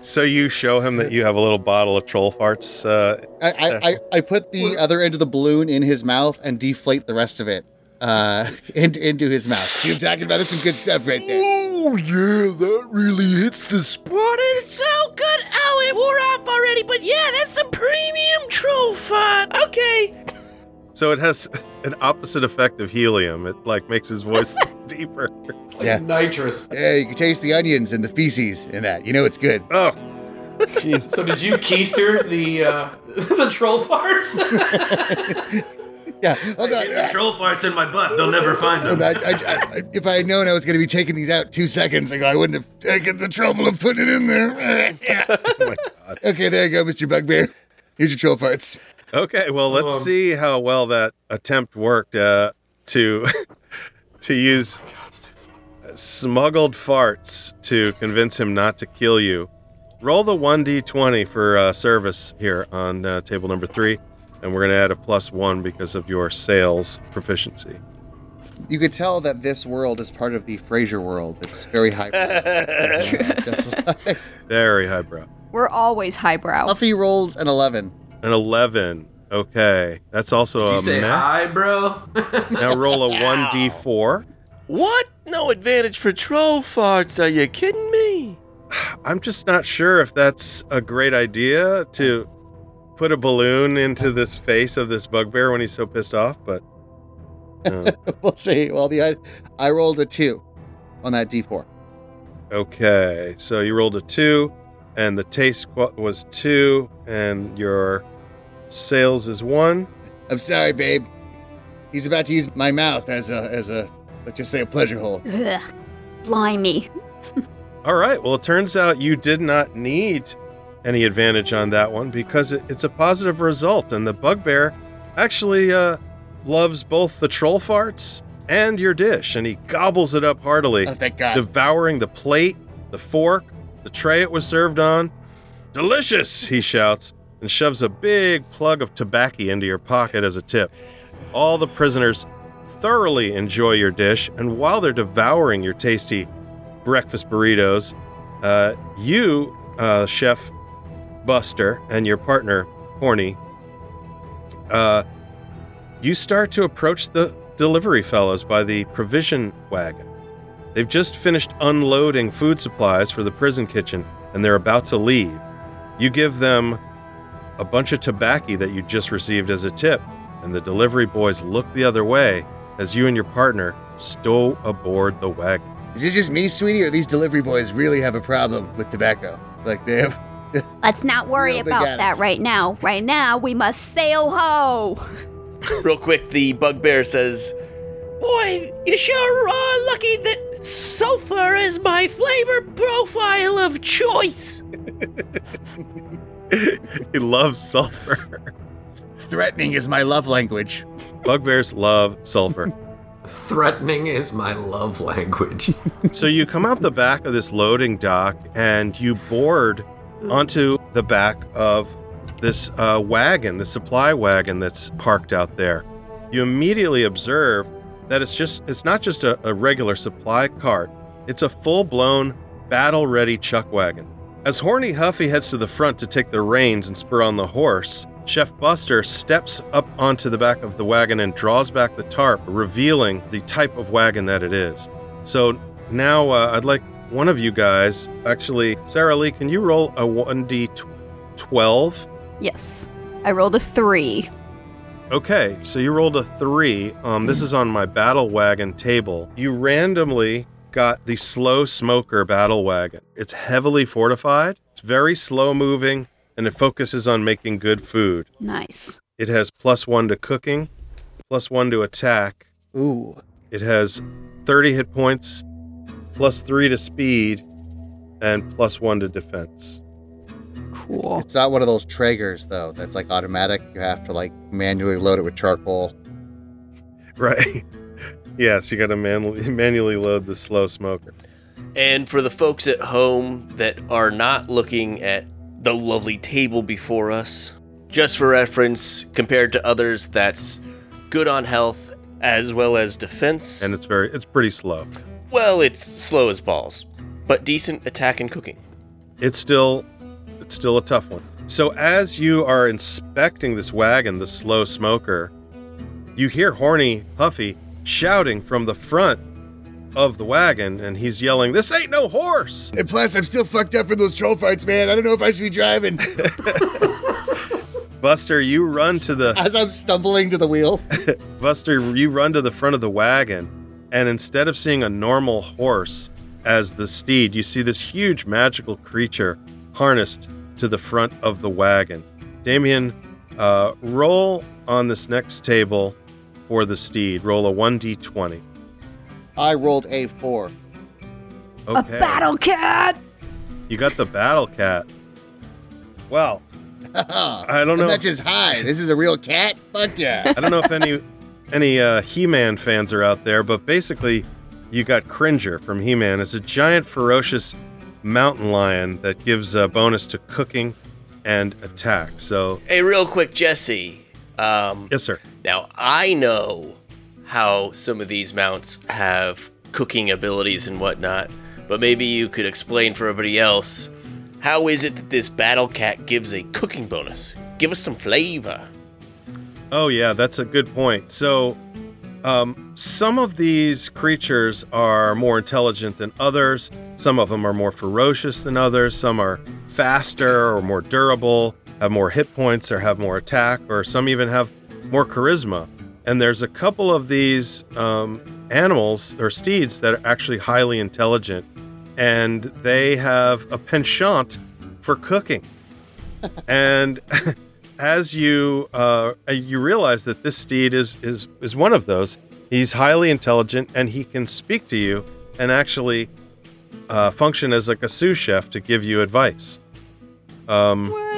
So you show him that you have a little bottle of troll farts. Uh, I, I, I, I put the other end of the balloon in his mouth and deflate the rest of it uh, [laughs] into, into his mouth. See what I'm talking about? That's some good stuff right there. Oh, yeah, that really hits the spot. It's so good! Oh, it wore off already, but yeah, that's some premium troll fart. Okay. So it has [laughs] an opposite effect of helium. It like makes his voice [laughs] [laughs] deeper. It's like Yeah. nitrous. Yeah, you can taste the onions and the feces in that. You know it's good. Oh, jeez. So did you keister the uh, the troll farts? Yeah, hold on. Get the troll farts in my butt. They'll never find them. on. I, I, I, if I had known I was going to be taking these out two seconds ago, I wouldn't have taken the trouble of putting it in there. yeah. Oh my God. okay, there you go, Mr. Bugbear. Here's your troll farts. Okay, well, let's Um, see how well that attempt worked uh, to [laughs] to use smuggled farts to convince him not to kill you. Roll the 1d20 for uh, service here on uh, table number three, and we're going to add a plus one because of your sales proficiency. You could tell that this world is part of the Frasier world. It's very highbrow. [laughs] Like- Very highbrow. We're always highbrow. Buffy rolled an 11. An 11. Okay, that's also Did a you say meh. hi, bro? [laughs] Now roll a 1d4. What? No advantage for troll farts? Are you kidding me? I'm just not sure if that's a great idea to put a balloon into this face of this bugbear when he's so pissed off, but uh, [laughs] we'll see. Well, the I rolled a two on that d4. okay. So you rolled a two, and the taste qu- was two, and your sales is one. I'm sorry, babe. He's about to use my mouth as a as a let's just say a pleasure hole. Ugh. Blimey. [laughs] All right. Well, it turns out you did not need any advantage on that one because it, it's a positive result, and the bugbear actually uh, loves both the troll farts and your dish, and he gobbles it up heartily, Oh, thank God. devouring the plate, the fork, the tray it was served on. Delicious! He shouts and shoves a big plug of tobacco into your pocket as a tip. All the prisoners thoroughly enjoy your dish, and while they're devouring your tasty breakfast burritos, uh, you, uh, Chef Buster, and your partner, Horny, uh, you start to approach the delivery fellows by the provision wagon. They've just finished unloading food supplies for the prison kitchen, and they're about to leave. You give them a bunch of tobacco that you just received as a tip, and the delivery boys look the other way as you and your partner stow aboard the wagon. Is it just me, sweetie, or these delivery boys really have a problem with tobacco? Like they have. [laughs] Let's not worry about addicts. that right now. Right now, we must sail ho. [laughs] Real quick, the bugbear says, Boy, you sure are lucky that sulfur is my flavor profile of choice. [laughs] [laughs] he loves sulfur. Threatening is my love language. Bugbears love sulfur. Threatening is my love language. [laughs] so you come out the back of this loading dock and you board onto the back of this uh, wagon, the supply wagon that's parked out there. You immediately observe that it's just it's not just a, a regular supply cart. It's a full-blown battle-ready chuck wagon. As Horny Huffy heads to the front to take the reins and spur on the horse, Chef Buster steps up onto the back of the wagon and draws back the tarp, revealing the type of wagon that it is. So now uh, I'd like one of you guys, actually, Sarah Lee, can you roll a 1d12? Yes. I rolled a three. Okay, so you rolled a three. Um, this is on my battle wagon table. You randomly got the slow smoker battle wagon. It's heavily fortified, it's very slow moving, and it focuses on making good food. Nice. It has plus one to cooking, plus one to attack. Ooh. It has 30 hit points, plus three to speed, and plus one to defense. Cool. It's not one of those Traegers though. That's like automatic. You have to like manually load it with charcoal. [laughs] Right. Yes, you got to manually [laughs] manually load the slow smoker. And for the folks at home that are not looking at the lovely table before us, just for reference, compared to others, that's good on health as well as defense. And it's very it's pretty slow. well, it's slow as balls, but decent attack and cooking. It's still it's still a tough one. So as you are inspecting this wagon, the slow smoker, you hear Horny Huffy shouting from the front of the wagon and he's yelling, "This ain't no horse!" And plus, I'm still fucked up from those troll farts, man. I don't know if I should be driving. [laughs] Buster, you run to the As I'm stumbling to the wheel. [laughs] Buster, you run to the front of the wagon, and instead of seeing a normal horse as the steed, you see this huge magical creature harnessed to the front of the wagon. Damien, uh, roll on this next table for the steed. Roll a 1d20. I rolled a four. Okay. A battle cat. You got the battle cat. Well, [laughs] I don't know. That's just hi. This is a real cat. Fuck yeah. I don't know if any any uh, He-Man fans are out there, but basically, you got Cringer from He-Man. It's a giant, ferocious mountain lion that gives a bonus to cooking and attack. So, Hey, real quick, Jesse. Um, yes, sir. now I know how some of these mounts have cooking abilities and whatnot, but maybe you could explain for everybody else how is it that this battle cat gives a cooking bonus? Give us some flavor. Oh yeah, that's a good point. So, Um, some of these creatures are more intelligent than others. Some of them are more ferocious than others. Some are faster or more durable, have more hit points or have more attack, or some even have more charisma. And there's a couple of these um, animals or steeds that are actually highly intelligent, and they have a penchant for cooking. [laughs] and [laughs] as you uh, you realize that this steed is is is one of those, he's highly intelligent and he can speak to you and actually uh, function as like a sous chef to give you advice. Um?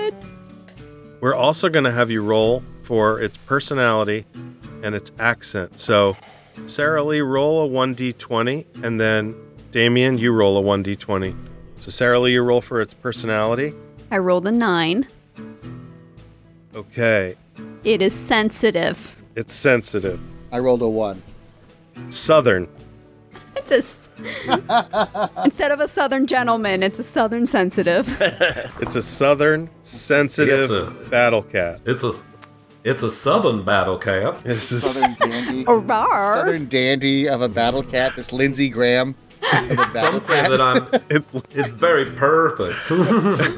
We're also going to have you roll for its personality and its accent. So, Sarah Lee, roll a 1d20, and then Damien, you roll a 1d20. So, Sarah Lee, you roll for its personality. I rolled a nine. Okay. It is sensitive. It's sensitive. I rolled a one. Southern. It's a. s- Instead of a southern gentleman, it's a southern sensitive. [laughs] It's a southern, sensitive Yes, sir. battle cat. It's a it's a southern battle cat. [laughs] It's a Southern dandy. [laughs] Rawr. Southern dandy of a battle cat. This Lindsey Graham. Of a battle Some say cat. that I'm it's, it's very perfect.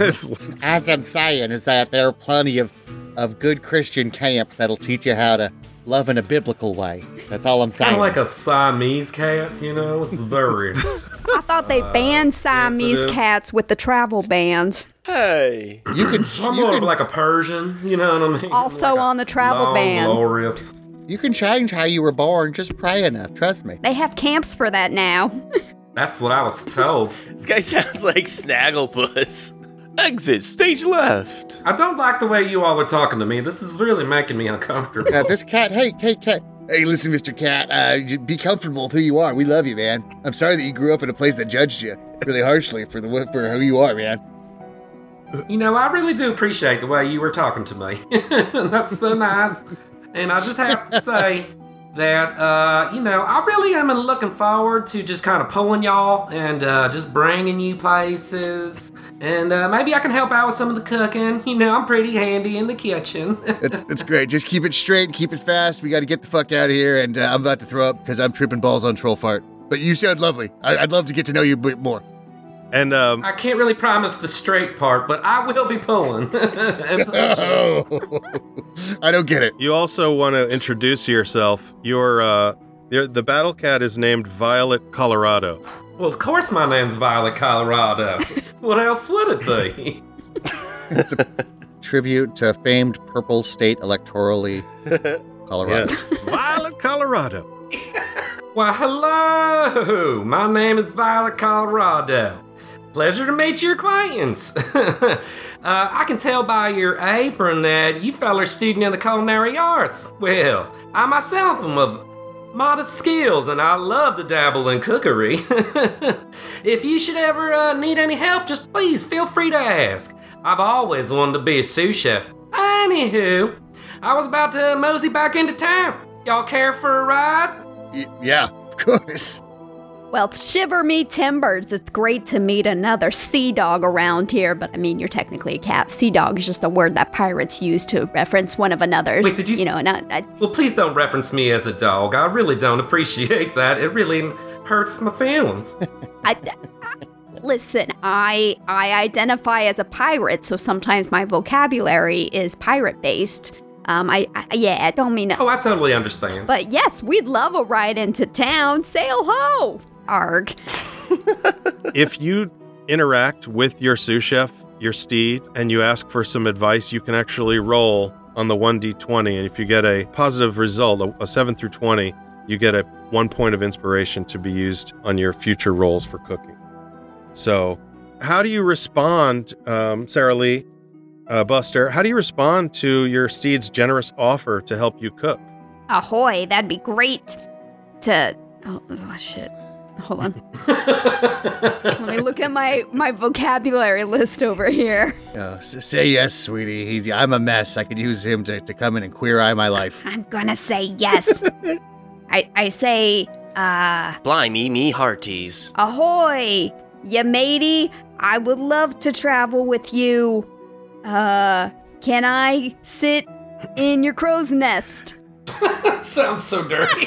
it's As I'm saying is that there are plenty of, of good Christian camps that'll teach you how to love in a biblical way. That's all I'm kind saying. of like a Siamese cat, you know. It's very [laughs] I thought they uh, banned Siamese sensitive. cats with the travel ban. Hey. you can I'm you more can, of like a Persian, you know what I mean? Also Like on the travel long, ban. Glorious. you can change how you were born. Just pray enough. Trust me. They have camps for that now. [laughs] That's what I was told. This guy sounds like Snagglepuss. Exit stage left. I don't like the way you all are talking to me. This is really making me uncomfortable. Uh, this cat. Hey, hey, cat. Hey, listen, Mr. Cat. Uh, be comfortable with who you are. We love you, man. I'm sorry that you grew up in a place that judged you really harshly for the for who you are, man. You know, I really do appreciate the way you were talking to me. [laughs] That's so nice. And I just have to say that, uh, you know, I really am looking forward to just kind of pulling y'all and uh, just bringing you places. And uh, maybe I can help out with some of the cooking. [laughs] You know, I'm pretty handy in the kitchen. [laughs] That's, that's great. Just keep it straight keep it fast. We got to get the fuck out of here, and uh, I'm about to throw up because I'm tripping balls on troll fart. But you sound lovely. I- I'd love to get to know you a bit more. And um, I can't really promise the straight part, but I will be pulling. [laughs] Oh, [laughs] I don't get it. you also want to introduce yourself. Your uh, your, the battle cat is named Violet Colorado. well, of course, my name's Violet Colorado. [laughs] what else would it be? It's a tribute to famed purple state electorally Colorado. Yeah. Violet Colorado. Well, hello! My name is Violet Colorado. Pleasure to meet your acquaintance. [laughs] uh, I can tell by your apron that you fella are student in the culinary arts. Well, I myself am of modest skills and I love to dabble in cookery. [laughs] if you should ever uh, need any help, just please feel free to ask. I've always wanted to be a sous chef. Anywho, I was about to mosey back into town. Y'all care for a ride? Y- yeah, of course. Well, shiver me timbers. It's great to meet another sea dog around here, but I mean, you're technically a cat. Sea dog is just a word that pirates use to reference one of another. Wait, did you- You know, and I, I, Well, please don't reference me as a dog. I really don't appreciate that. It really hurts my feelings. [laughs] I, listen, I I identify as a pirate, so sometimes my vocabulary is pirate based. Um, I, I yeah, I don't mean. Oh, I totally understand. But yes, we'd love a ride into town. Sail ho! Arg. if you interact with your sous chef, your steed, and you ask for some advice, you can actually roll on the 1d20. And if you get a positive result, a, a 7 through 20, you get a one point of inspiration to be used on your future rolls for cooking. So, how do you respond, um, Sarah Lee, uh, Buster? How do you respond to your steed's generous offer to help you cook? Ahoy! That'd be great. To oh, oh shit. Hold on. [laughs] Let me look at my my vocabulary list over here. Uh, say yes, sweetie. He, I'm a mess. I could use him to, to come in and queer eye my life. I'm gonna say yes. [laughs] I I say uh Blimey, me hearties. ahoy, ya matey. I would love to travel with you. Uh, can I sit in your crow's nest? [laughs] Sounds so dirty.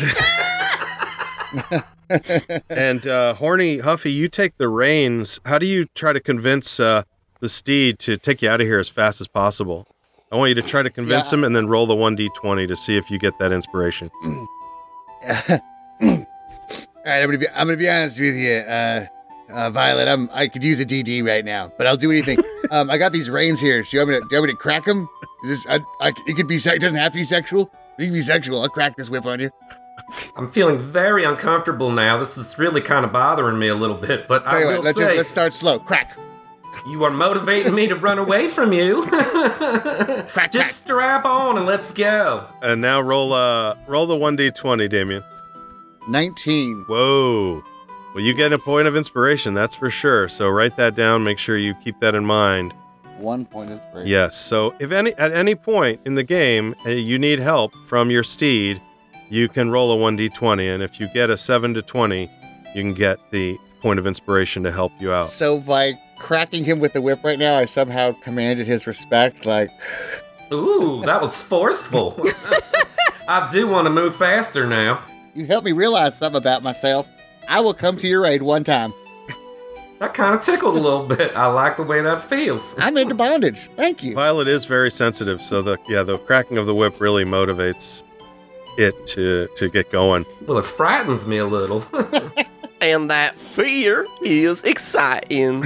And uh, Horny Huffy, you take the reins. How do you try to convince uh, the steed to take you out of here as fast as possible? I want you to try to convince Yeah. him and then roll the 1d20 to see if you get that inspiration. [clears throat] All right, I'm gonna be I'm gonna be honest with you, uh, uh, Violet. I'm I could use a DD right now, but I'll do anything. [laughs] um, I got these reins here. Do you want me to, do you want me to crack them? Is this I, I, it could be it doesn't have to be sexual. It can be sexual. I'll crack this whip on you. I'm feeling very uncomfortable now. This is really kind of bothering me a little bit, but Tell I will what, let's say just let's start slow. Crack, you are motivating me to run away from you. [laughs] crack, Just strap on and let's go. And now roll uh roll the 1d20, Damien. Nineteen. Whoa. Well, you get a point of inspiration, that's for sure. So write that down. Make sure you keep that in mind. One point of inspiration. Yes. So if any at any point in the game uh, you need help from your steed, you can roll a 1d20 and if you get a 7 to 20, you can get the point of inspiration to help you out. So by cracking him with the whip right now, I somehow commanded his respect. Like, Ooh, that was forceful. [laughs] I do want to move faster now. you helped me realize something about myself. I will come to your aid one time. That kind of tickled a little [laughs] bit. I like the way that feels. I'm into bondage. Thank you. Violet is very sensitive, so the yeah, the cracking of the whip really motivates it to to get going. Well, it frightens me a little. [laughs] And that fear is exciting.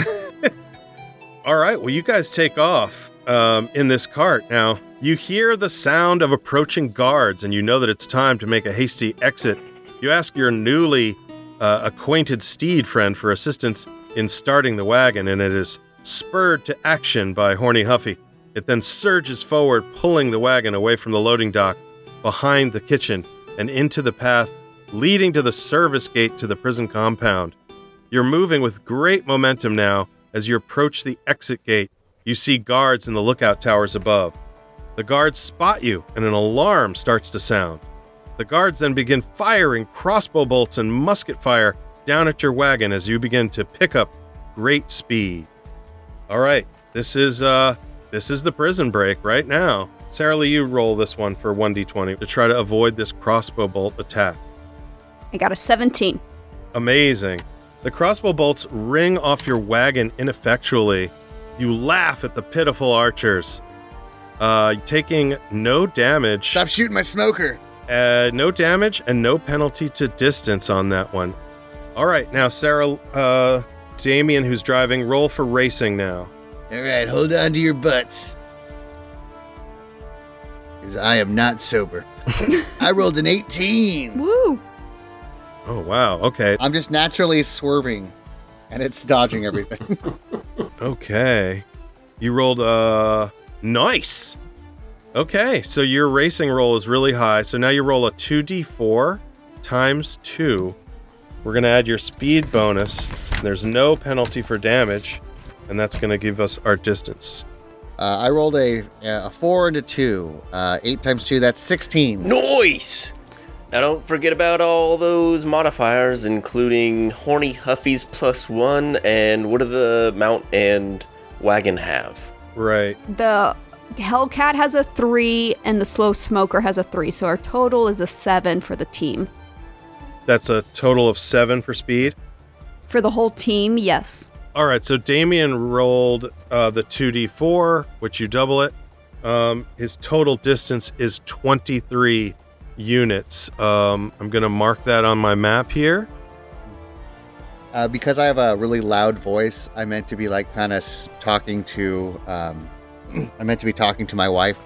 [laughs] All right, well, you guys take off um, in this cart. Now, you hear the sound of approaching guards, and you know that it's time to make a hasty exit. You ask your newly uh, acquainted steed friend for assistance in starting the wagon, and it is spurred to action by Horny Huffy. It then surges forward, pulling the wagon away from the loading dock behind the kitchen and into the path leading to the service gate to the prison compound. You're moving with great momentum now. As you approach the exit gate, you see guards in the lookout towers above. The guards spot you, and an alarm starts to sound. The guards then begin firing crossbow bolts and musket fire down at your wagon as you begin to pick up great speed. All right, this is uh this is the prison break right now. Sarah Lee, you roll this one for 1d20 to try to avoid this crossbow bolt attack. I got a 17. Amazing. The crossbow bolts ring off your wagon ineffectually. You laugh at the pitiful archers. Uh, taking no damage, Stop shooting my smoker. uh, no damage, and no penalty to distance on that one. All right, now Sarah, uh, Damien, who's driving, roll for racing now. All right, hold on to your butts. Because I am not sober. I rolled an 18. [laughs] Woo! Oh wow. Okay. I'm just naturally swerving, and it's dodging everything. [laughs] Okay. You rolled uh nice. Okay, so your racing roll is really high. So now you roll a 2d4 times 2. We're going to add your speed bonus. There's no penalty for damage, and that's going to give us our distance. Uh, I rolled a, a 4 and a 2. Uh, 8 times 2, that's 16. Noise! Now don't forget about all those modifiers, including Horny Huffies plus one, and what do the mount and wagon have? Right. The Hellcat has a 3 and the Slow Smoker has a 3, so our total is a 7 for the team. That's a total of 7 for speed. For the whole team, yes. All right, so Damien rolled uh, the 2d4, which you double it. Um, his total distance is 23 units. Um, I'm going to mark that on my map here. Uh, because I have a really loud voice, I meant to be like kind of talking to. Um, [clears throat] I meant to be talking to my wife.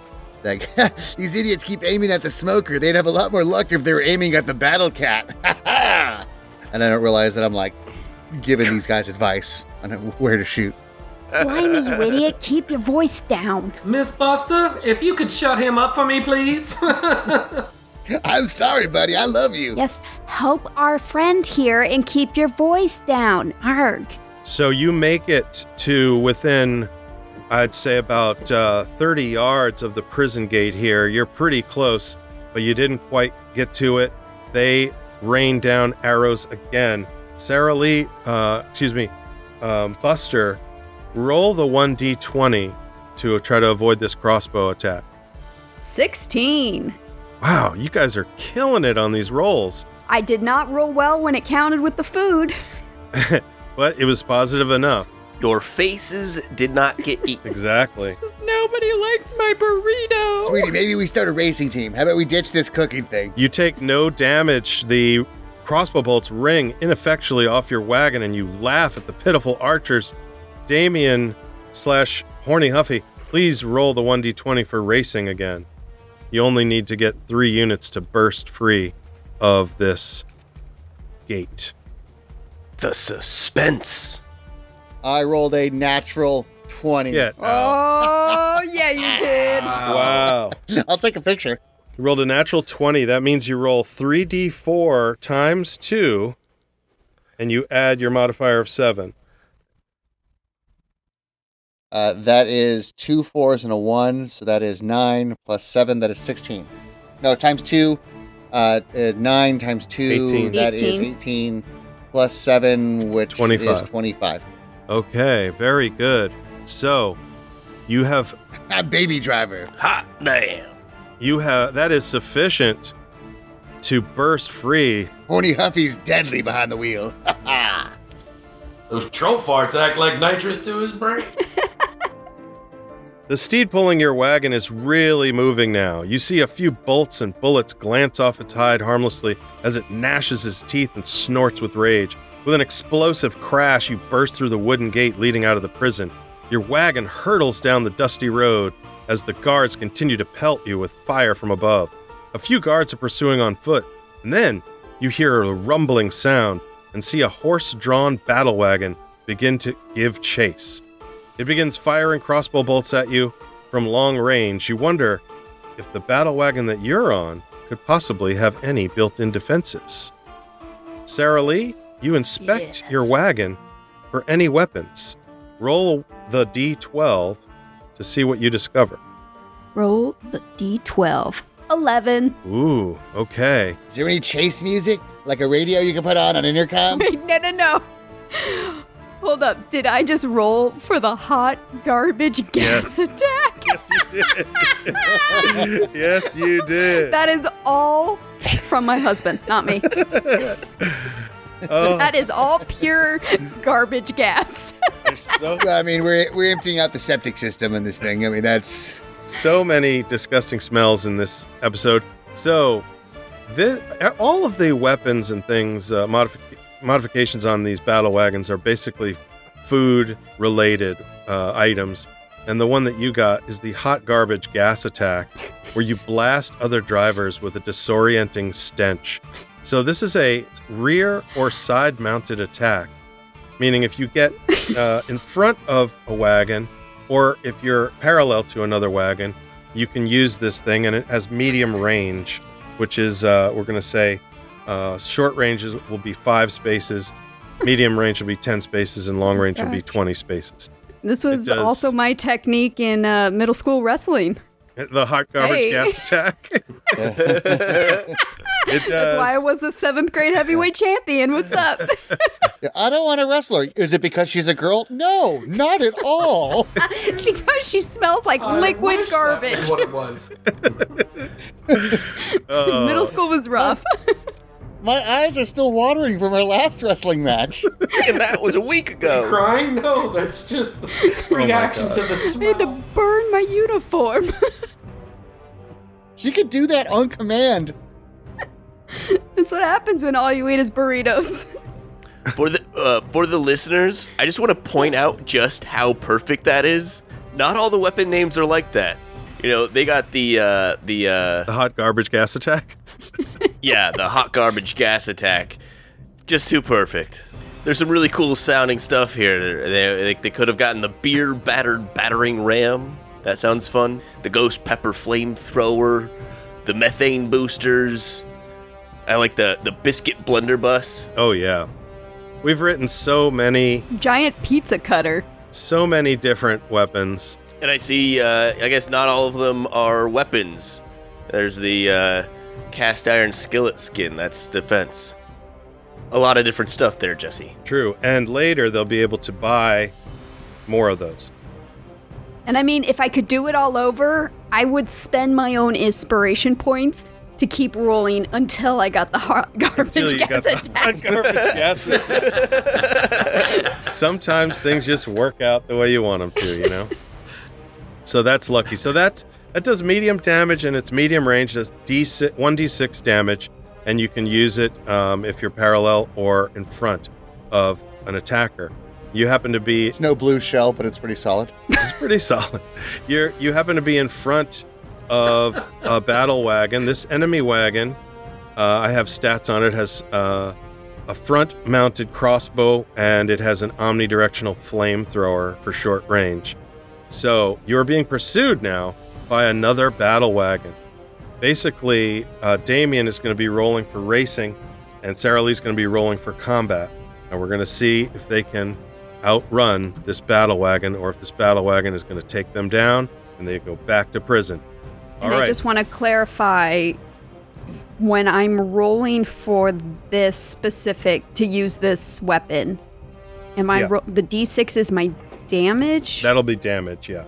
Like, [laughs] these idiots keep aiming at the smoker. They'd have a lot more luck if they were aiming at the battle cat. [laughs] and I don't realize that I'm like giving these guys advice on where to shoot. Blimey, you idiot. Keep your voice down. Miss Buster, if you could shut him up for me, please. [laughs] I'm sorry, buddy. I love you. Yes, help our friend here and keep your voice down. Arg. So you make it to within, I'd say, about uh, 30 yards of the prison gate here. You're pretty close, but you didn't quite get to it. They rain down arrows again. Sarah Lee, uh, excuse me, um, Buster, roll the 1d20 to try to avoid this crossbow attack. 16. Wow, you guys are killing it on these rolls. I did not roll well when it counted with the food. [laughs] [laughs] But it was positive enough. Your faces did not get [laughs] eaten. Exactly. Nobody likes my burrito. Sweetie, maybe we start a racing team. How about we ditch this cooking thing? You take no damage. The crossbow bolts ring ineffectually off your wagon, and you laugh at the pitiful archers. Damien slash Horny Huffy, please roll the 1d20 for racing again. You only need to get three units to burst free of this gate. The suspense. I rolled a natural 20. Yeah. Oh, yeah, you did. Wow. [laughs] I'll take a picture. You rolled a natural 20. That means you roll 3d4 times 2, and you add your modifier of 7. Uh, that is two fours and a one, so that is nine plus seven. That is sixteen. No, times two. Uh, uh, nine times two. 18. That is 18. eighteen. Plus seven, which 25. is twenty-five. Okay, very good. So, you have Ah, [laughs] baby driver. Hot damn. You have that is sufficient to burst free. Horny Huffy's deadly behind the wheel. [laughs] Those troll farts act like nitrous to his brain. [laughs] The steed pulling your wagon is really moving now. You see a few bolts and bullets glance off its hide harmlessly as it gnashes its teeth and snorts with rage. With an explosive crash, you burst through the wooden gate leading out of the prison. Your wagon hurtles down the dusty road as the guards continue to pelt you with fire from above. A few guards are pursuing on foot, and then you hear a rumbling sound and see a horse drawn battle wagon begin to give chase. It begins firing crossbow bolts at you from long range. You wonder if the battle wagon that you're on could possibly have any built in defenses. Sarah Lee, you inspect Yes. your wagon for any weapons. Roll the d12 to see what you discover. Roll the d12. 11. Ooh, okay. Is there any chase music, like a radio you can put on an intercom? [laughs] Wait, no, no, no. Hold up. Did I just roll for the hot garbage gas [laughs] attack? Yes, you did. [laughs] yes, you did. That is all from my husband, not me. Oh, That is all pure garbage gas. there's so [laughs] I mean, we're we're emptying out the septic system in this thing. I mean, that's so many disgusting smells in this episode. So, this, all of the weapons and things, uh, modifi- modifications on these battle wagons are basically food related uh, items. And the one that you got is the hot garbage gas attack, where you blast other drivers with a disorienting stench. So, this is a rear or side mounted attack, meaning if you get [laughs] uh, in front of a wagon, or if you're parallel to another wagon, you can use this thing, and it has medium range, which is uh, we're going to say uh, short ranges will be five spaces, [laughs] medium range will be ten spaces, and long range will be twenty spaces. This was also my technique in uh, middle school wrestling. The hot garbage Hey. gas attack. [laughs] [laughs] it does. That's why I was a seventh grade heavyweight champion. What's up? [laughs] I don't want a wrestler. Is it because she's a girl? No, not at all. it's because she smells like I liquid wish that garbage. was what it was. Oh. Middle school was uh, rough. My eyes are still watering from our last wrestling match. [laughs] and that was a week ago. Crying? No, that's just [laughs] the reaction to the I had to burn my uniform. [laughs] She could do that on command. That's what happens when all you eat is burritos. For the uh, for the listeners, I just want to point out just how perfect that is. Not all the weapon names are like that. You know, they got the uh, the uh, the hot garbage gas attack. Yeah, the hot garbage gas attack. Just too perfect. There's some really cool sounding stuff here. They, they, they could have gotten the beer battered battering ram. That sounds fun. The ghost pepper flamethrower. The methane boosters. I like the, the biscuit blunderbuss. Oh yeah, we've written so many, Giant pizza cutter. so many different weapons. And I see, uh, I guess not all of them are weapons. There's the uh, cast iron skillet skin. That's defense. A lot of different stuff there, Jesse. True, and later they'll be able to buy more of those. And I mean, if I could do it all over, I would spend my own inspiration points to keep rolling until I got the har- [laughs] garbage Until you gas got the attack. [laughs] garbage gas attack. Sometimes things just work out the way you want them to, you know. So that's lucky. So that's that does medium damage and it's medium range. Does D6, one d six damage, and you can use it um, if you're parallel or in front of an attacker. You happen to be It's no blue shell, but it's pretty solid. [laughs] it's pretty solid. You're you happen to be in front of a battle wagon. This enemy wagon, uh, I have stats on it. Has uh, a front-mounted crossbow and it has an omnidirectional flamethrower for short range. So you are being pursued now by another battle wagon. Basically, uh, Damien is going to be rolling for racing, and Sarah Lee's going to be rolling for combat. And we're going to see if they can outrun this battle wagon or if this battle wagon is going to take them down and they go back to prison. And All I just want to clarify when I'm rolling for this specific to use this weapon. Am I Yeah. ro- the d6 is my damage? That'll be damage, yeah.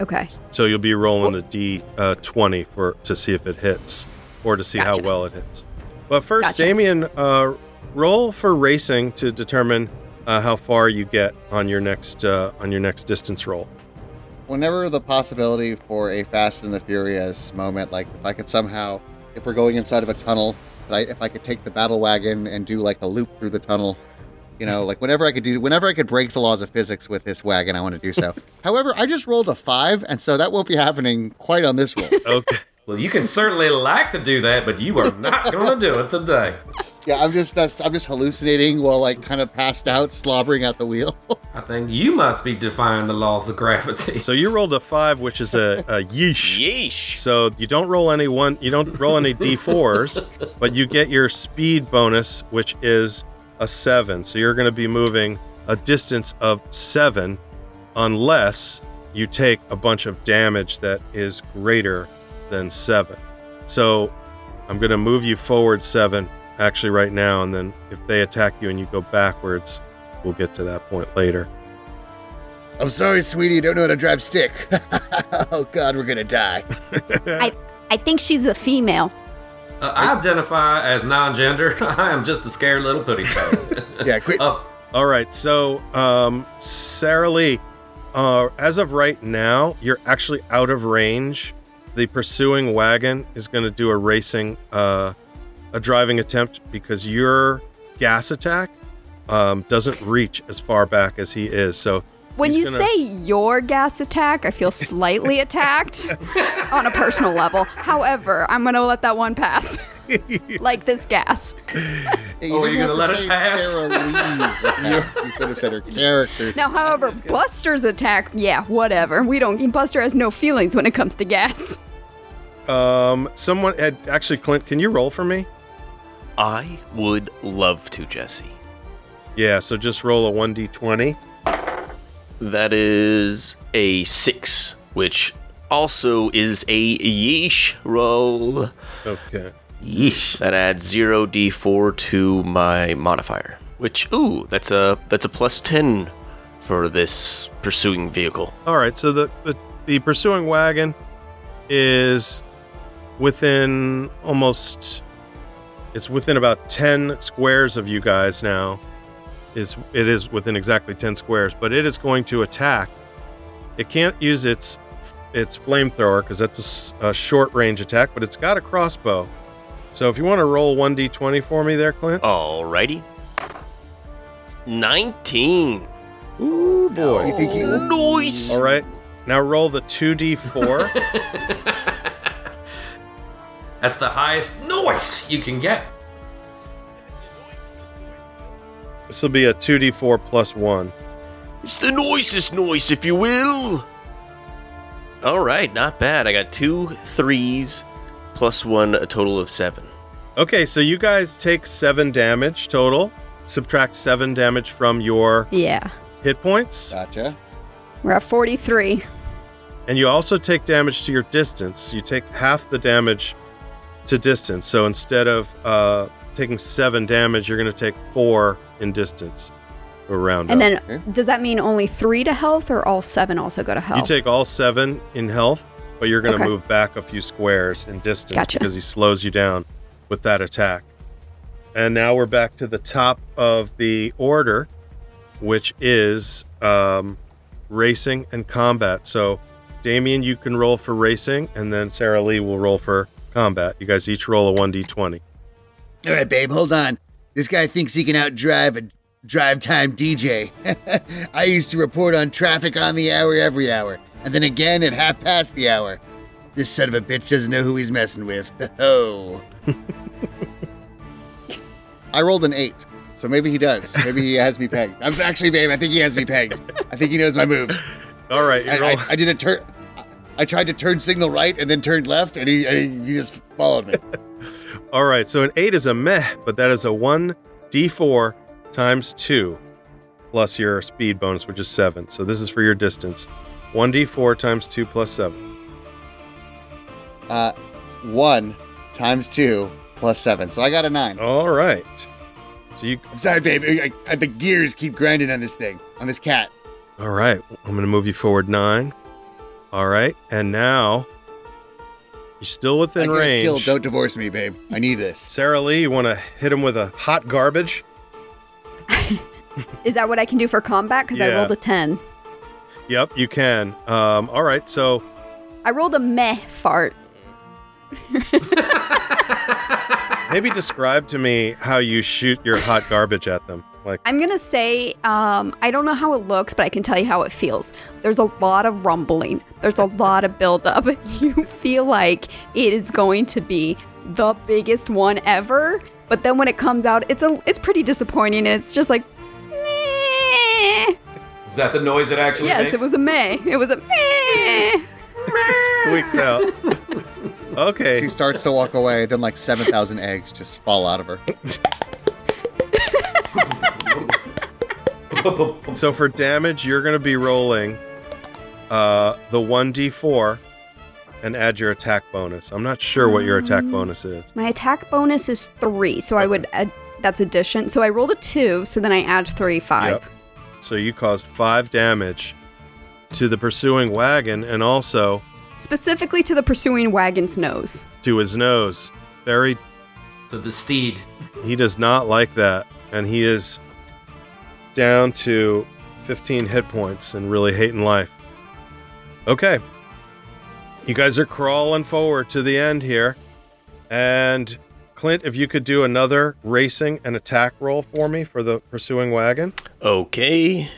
Okay. So you'll be rolling a d uh, 20 for to see if it hits or to see how well it hits. But first, Gotcha. Damien, uh, roll for racing to determine uh, how far you get on your next uh, on your next distance roll. Whenever the possibility for a Fast and the Furious moment, like if I could somehow, if we're going inside of a tunnel, that I, if I could take the battle wagon and do like a loop through the tunnel, you know, like whenever I could do, whenever I could break the laws of physics with this wagon, I want to do so. [laughs] However, I just rolled a five, and so that won't be happening quite on this roll. [laughs] Okay. Well, you can certainly like to do that, but you are not going to do it today. [laughs] yeah, I'm just, that's, I'm just hallucinating while like kind of passed out, slobbering at the wheel. I think you must be defying the laws of gravity. so you rolled a five, which is a, a yeesh. Yeesh. So you don't roll any one, you don't roll any d4s, but you get your speed bonus, which is a seven. So you're going to be moving a distance of seven, unless you take a bunch of damage that is greater than seven. So I'm going to move you forward seven, actually right now, and then if they attack you and you go backwards, we'll get to that point later. I'm sorry, sweetie, you don't know how to drive stick. [laughs] oh God, we're gonna die. [laughs] I I think she's a female. Uh, I identify as non-gender. [laughs] I am just a scared little putty face. [laughs] Yeah, quit. Oh, All right, so um, Sarah Lee, uh, as of right now, you're actually out of range. The pursuing wagon is going to do a racing, uh, a driving attempt because your gas attack um, doesn't reach as far back as he is. So When he's you gonna- say your gas attack, I feel [laughs] slightly attacked on a personal level. However, I'm going to let that one pass. [laughs] like this gas. Yeah, Oh, are you gonna let it pass? Sarah [laughs] Lee's you could have said her character's. Now, however, Buster's attack, yeah, whatever. We don't. Buster has no feelings when it comes to gas. um, someone had actually, Clint, can you roll for me? I would love to, Jesse. Yeah, so just roll a 1d20. That is a six, which also is a yeesh roll. Okay. yeesh. That adds zero d4 to my modifier. Which, ooh, that's a that's a plus ten for this pursuing vehicle. All right, so the, the the pursuing wagon is within almost it's within about 10 squares of you guys now. Is it is within exactly 10 squares, but it is going to attack. It can't use its its flamethrower because that's a short range attack, but it's got a crossbow. So if you want to roll 1d20 for me there, Clint. Alrighty. Nineteen. Ooh boy. You think he Nice. All right. Now roll the 2d4. [laughs] That's the highest noise you can get. This will be a 2d4 plus 1. It's the noisest noise, if you will. All right, not bad. I got two threes plus one, a total of seven. Okay, so you guys take seven damage total. Subtract seven damage from your Yeah. hit points, Gotcha. We're at 43. and you also take damage to your distance. You take half the damage to distance. So instead of uh, taking seven damage, you're going to take four in distance. Around And up. then, does that mean only three to health or all seven also go to health? you take all seven in health, but you're going to Okay. move back a few squares in distance Gotcha. because he slows you down with that attack. And now we're back to the top of the order, which is um, racing and combat. So, Damien, you can roll for racing, and then Sarah Lee will roll for combat. You guys each roll a 1d20. All right, babe, hold on. This guy thinks he can outdrive a drive time DJ. [laughs] I used to report on traffic on the hour every hour, and then again at half past the hour. This son of a bitch doesn't know who he's messing with. [laughs] Oh. [laughs] I rolled an eight, so maybe he does. Maybe he has me pegged. I'm actually, babe. I think he has me pegged. I think he knows my moves. All right, you I. I, I did a turn. I tried to turn signal right and then turned left, and he, and he, he just followed me. All right, so an 8 is a meh, but that is a 1d4 times 2 plus your speed bonus, which is 7. So this is for your distance. 1d4 times 2 plus 7. Uh, one times two plus seven. So I got a nine. All right. So you I'm sorry, babe. I, I, the gears keep grinding on this thing, on this cat. All right. I'm going to move you forward 9. All right. And now you're still within get a skill. range. Don't divorce me, babe. I need this. Sarah Lee, you want to hit him with a hot garbage? Is that what I can do for combat? Because I rolled a 10. Yep, you can. Um, all right. So I rolled a meh fart. [laughs] maybe describe to me how you shoot your hot garbage at them. Like, I'm gonna say, um, I don't know how it looks, but I can tell you how it feels. There's a lot of rumbling. There's a lot of buildup. [laughs] You feel like it is going to be the biggest one ever, but then when it comes out, it's a it's pretty disappointing. And it's just like, meh. Is that the noise it actually yes, makes? it was a meh. It was a meh. [laughs] squeaks out. [laughs] Okay. She starts to walk away, then like 7,000 eggs just fall out of her. [laughs] So for damage, you're going to be rolling uh, the 1d4 and add your attack bonus. I'm not sure what your attack bonus is. My attack bonus is three, so I would add. That's addition. So I rolled a two, so then I add three, five. Yep. So you caused five damage to the pursuing wagon and also Specifically to the pursuing wagon's nose. to his nose. Very, to the steed. he does not like that. And he is down to 15 hit points and really hating life. Okay. You guys are crawling forward to the end here. And Clint, if you could do another racing and attack roll for me for the pursuing wagon. Okay.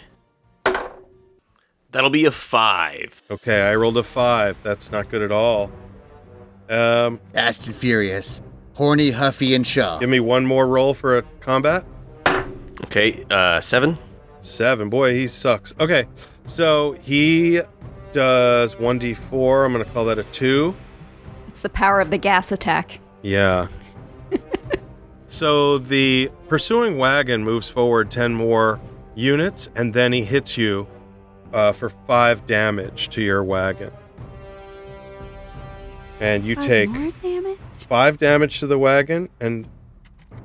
That'll be a five. Okay, I rolled a five. That's not good at all. Um, Fast and furious. Horny, huffy, and shaw. give me one more roll for a combat. Okay, uh, seven. Seven. Boy, he sucks. Okay, so he does 1d4. I'm going to call that a two. It's the power of the gas attack. Yeah. [laughs] so the pursuing wagon moves forward 10 more units, and then he hits you uh, for five damage to your wagon. And you take More damage? five damage to the wagon and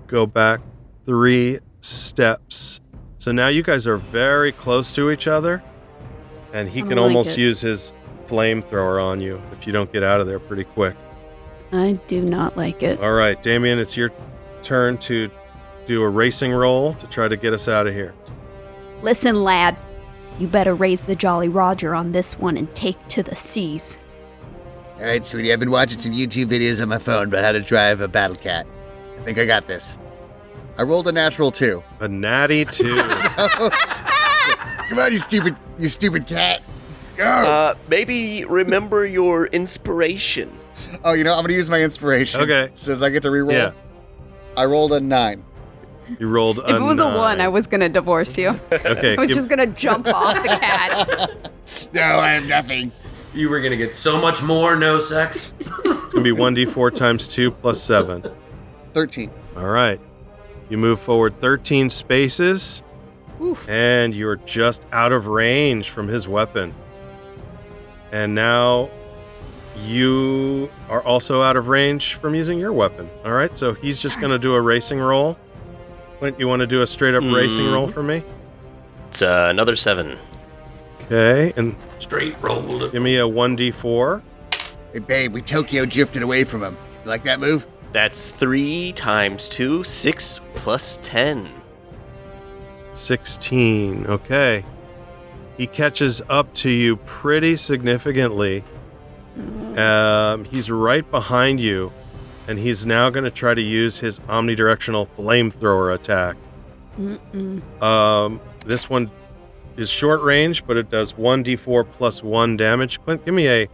go back three steps. So now you guys are very close to each other, and he I can like almost it. use his flamethrower on you if you don't get out of there pretty quick. I do not like it. All right, Damien, it's your turn to do a racing roll to try to get us out of here. Listen, lad. You better raise the Jolly Roger on this one and take to the seas. All right, sweetie, I've been watching some YouTube videos on my phone about how to drive a battle cat. I think I got this. I rolled a natural two. A natty [laughs] two. Come on, you stupid, you stupid cat. Go. Uh, maybe remember your inspiration. oh, you know, I'm gonna use my inspiration. Okay. Says I get to reroll. yeah, I rolled a nine. you rolled. A If it was a one, I was gonna divorce you. [laughs] okay. I was give- just gonna jump off the cat. [laughs] No, I have nothing. You were gonna get so much more no sex. it's gonna be one d four times two plus seven. Thirteen. All right. You move forward 13 spaces, and you're just out of range from his weapon. And now you are also out of range from using your weapon. All right, so he's just going to do a racing roll. Clint, you want to do a straight up racing roll for me? It's uh, another seven. Okay, and Straight roll. give me a 1d4. Hey, babe, we Tokyo drifted away from him. You like that move? That's three times two, six plus ten. 16. Okay. He catches up to you pretty significantly. Um, he's right behind you, and he's now going to try to use his omnidirectional flamethrower attack. Um, this one is short range, but it does 1d4 plus 1 damage. Clint, give me a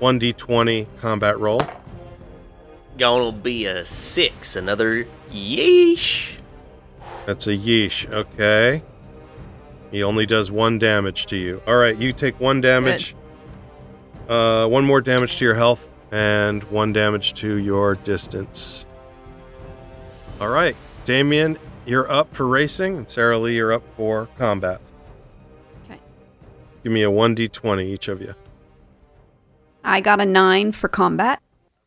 1d20 combat roll. Gonna be a six. Another yeesh. That's a yeesh. Okay. He only does one damage to you. All right, you take one damage. Uh, one more damage to your health and one damage to your distance. All right, Damien, you're up for racing, and Sarah Lee, you're up for combat. Okay. Give me a 1d20, each of you. I got a nine for combat.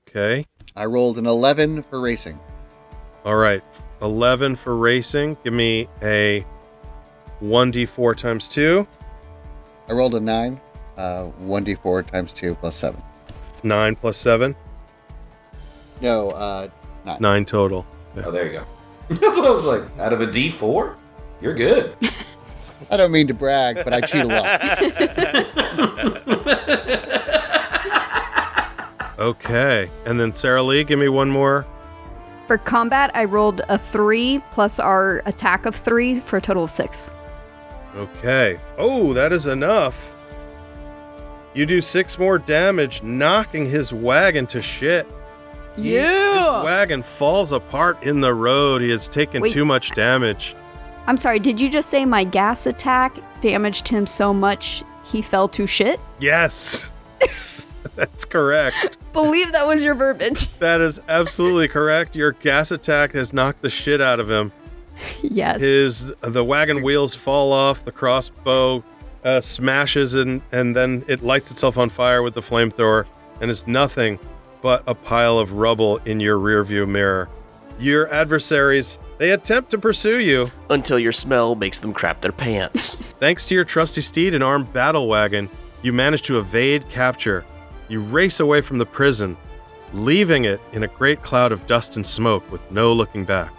Okay. I rolled an 11 for racing. All right, 11 for racing. Give me a 1d4 times 2. I rolled a 9. Uh, 1d4 times 2 plus 7. 9 plus 7. No, uh, 9. 9 total. Oh, there you go. [laughs] That's what I was like. Out of a D4, you're good. [laughs] I don't mean to brag, but I cheat a lot. [laughs] Okay. And then Sarah Lee, give me one more. For combat, I rolled a three plus our attack of three for a total of six. Okay. Oh, that is enough. You do six more damage, knocking his wagon to shit. He- His wagon falls apart in the road. He has taken Wait. too much damage. I'm sorry, did you just say my gas attack damaged him so much he fell to shit? Yes. [laughs] [laughs] That's correct. Believe that was your verbiage. [laughs] That is absolutely correct. Your gas attack has knocked the shit out of him. yes. His the wagon wheels fall off. The crossbow uh, smashes and and then it lights itself on fire with the flamethrower, and is nothing but a pile of rubble in your rearview mirror. Your adversaries they attempt to pursue you. Until your smell makes them crap their pants. [laughs] Thanks to your trusty steed and armed battle wagon, you manage to evade capture. You race away from the prison, leaving it in a great cloud of dust and smoke with no looking back.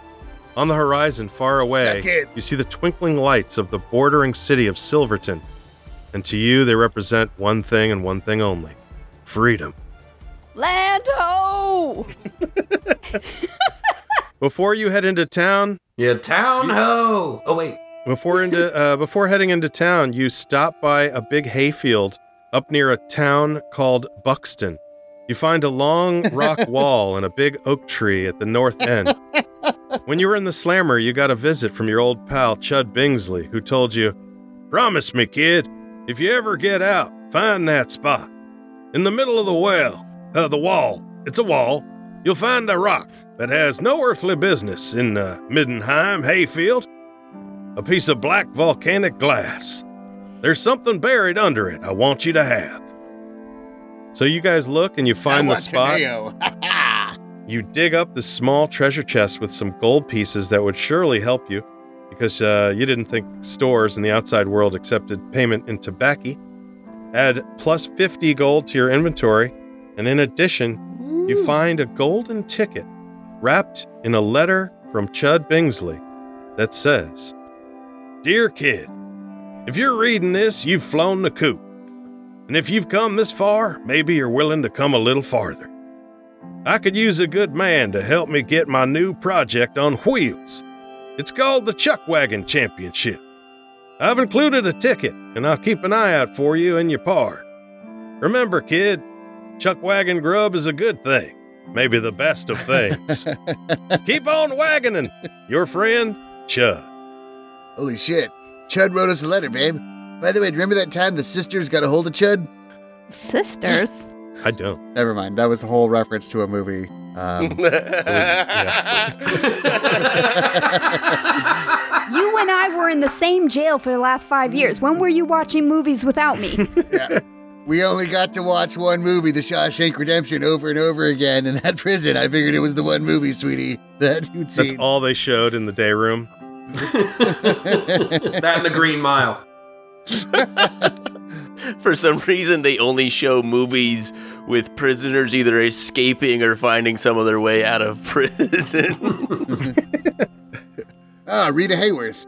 On the horizon, far away, Second. you see the twinkling lights of the bordering city of Silverton. And to you, they represent one thing and one thing only freedom. Land ho! [laughs] Before you head into town, Yeah, town ho. Oh wait. Before into uh, before heading into town, you stop by a big hayfield up near a town called Buxton. You find a long rock [laughs] wall and a big oak tree at the north end. [laughs] When you were in the slammer, you got a visit from your old pal Chud Bingsley, who told you, "Promise me, kid, if you ever get out, find that spot in the middle of the well, uh, the wall. It's a wall. You'll find a rock that has no earthly business in uh, Middenheim hayfield." a piece of black volcanic glass. There's something buried under it I want you to have. So you guys look and you find the spot. [laughs] You dig up the small treasure chest with some gold pieces that would surely help you because uh, you didn't think stores in the outside world accepted payment in tobacco. Add plus 50 gold to your inventory, and in addition, you find a golden ticket wrapped in a letter from Chud Bingsley that says, Dear kid, if you're reading this, you've flown the coop. And if you've come this far, maybe you're willing to come a little farther. I could use a good man to help me get my new project on wheels. It's called the Chuck Wagon Championship. I've included a ticket, and I'll keep an eye out for you and your pard. Remember, kid, Chuck Wagon grub is a good thing, maybe the best of things. [laughs] keep on wagoning. Your friend, Chud. Holy shit. Chud wrote us a letter, babe. By the way, remember that time the sisters got a hold of Chud? Sisters? I don't. Never mind. That was a whole reference to a movie. Um, [laughs] was- yeah. You and I were in the same jail for the last five years. When were you watching movies without me? [laughs] yeah. We only got to watch one movie, The Shawshank Redemption, over and over again in that prison. I figured it was the one movie, sweetie, that you'd see. That's all they showed in the day room. [laughs] That and the Green Mile. [laughs] For some reason, they only show movies with prisoners either escaping or finding some other way out of [laughs] prison. Ah, Rita Hayworth.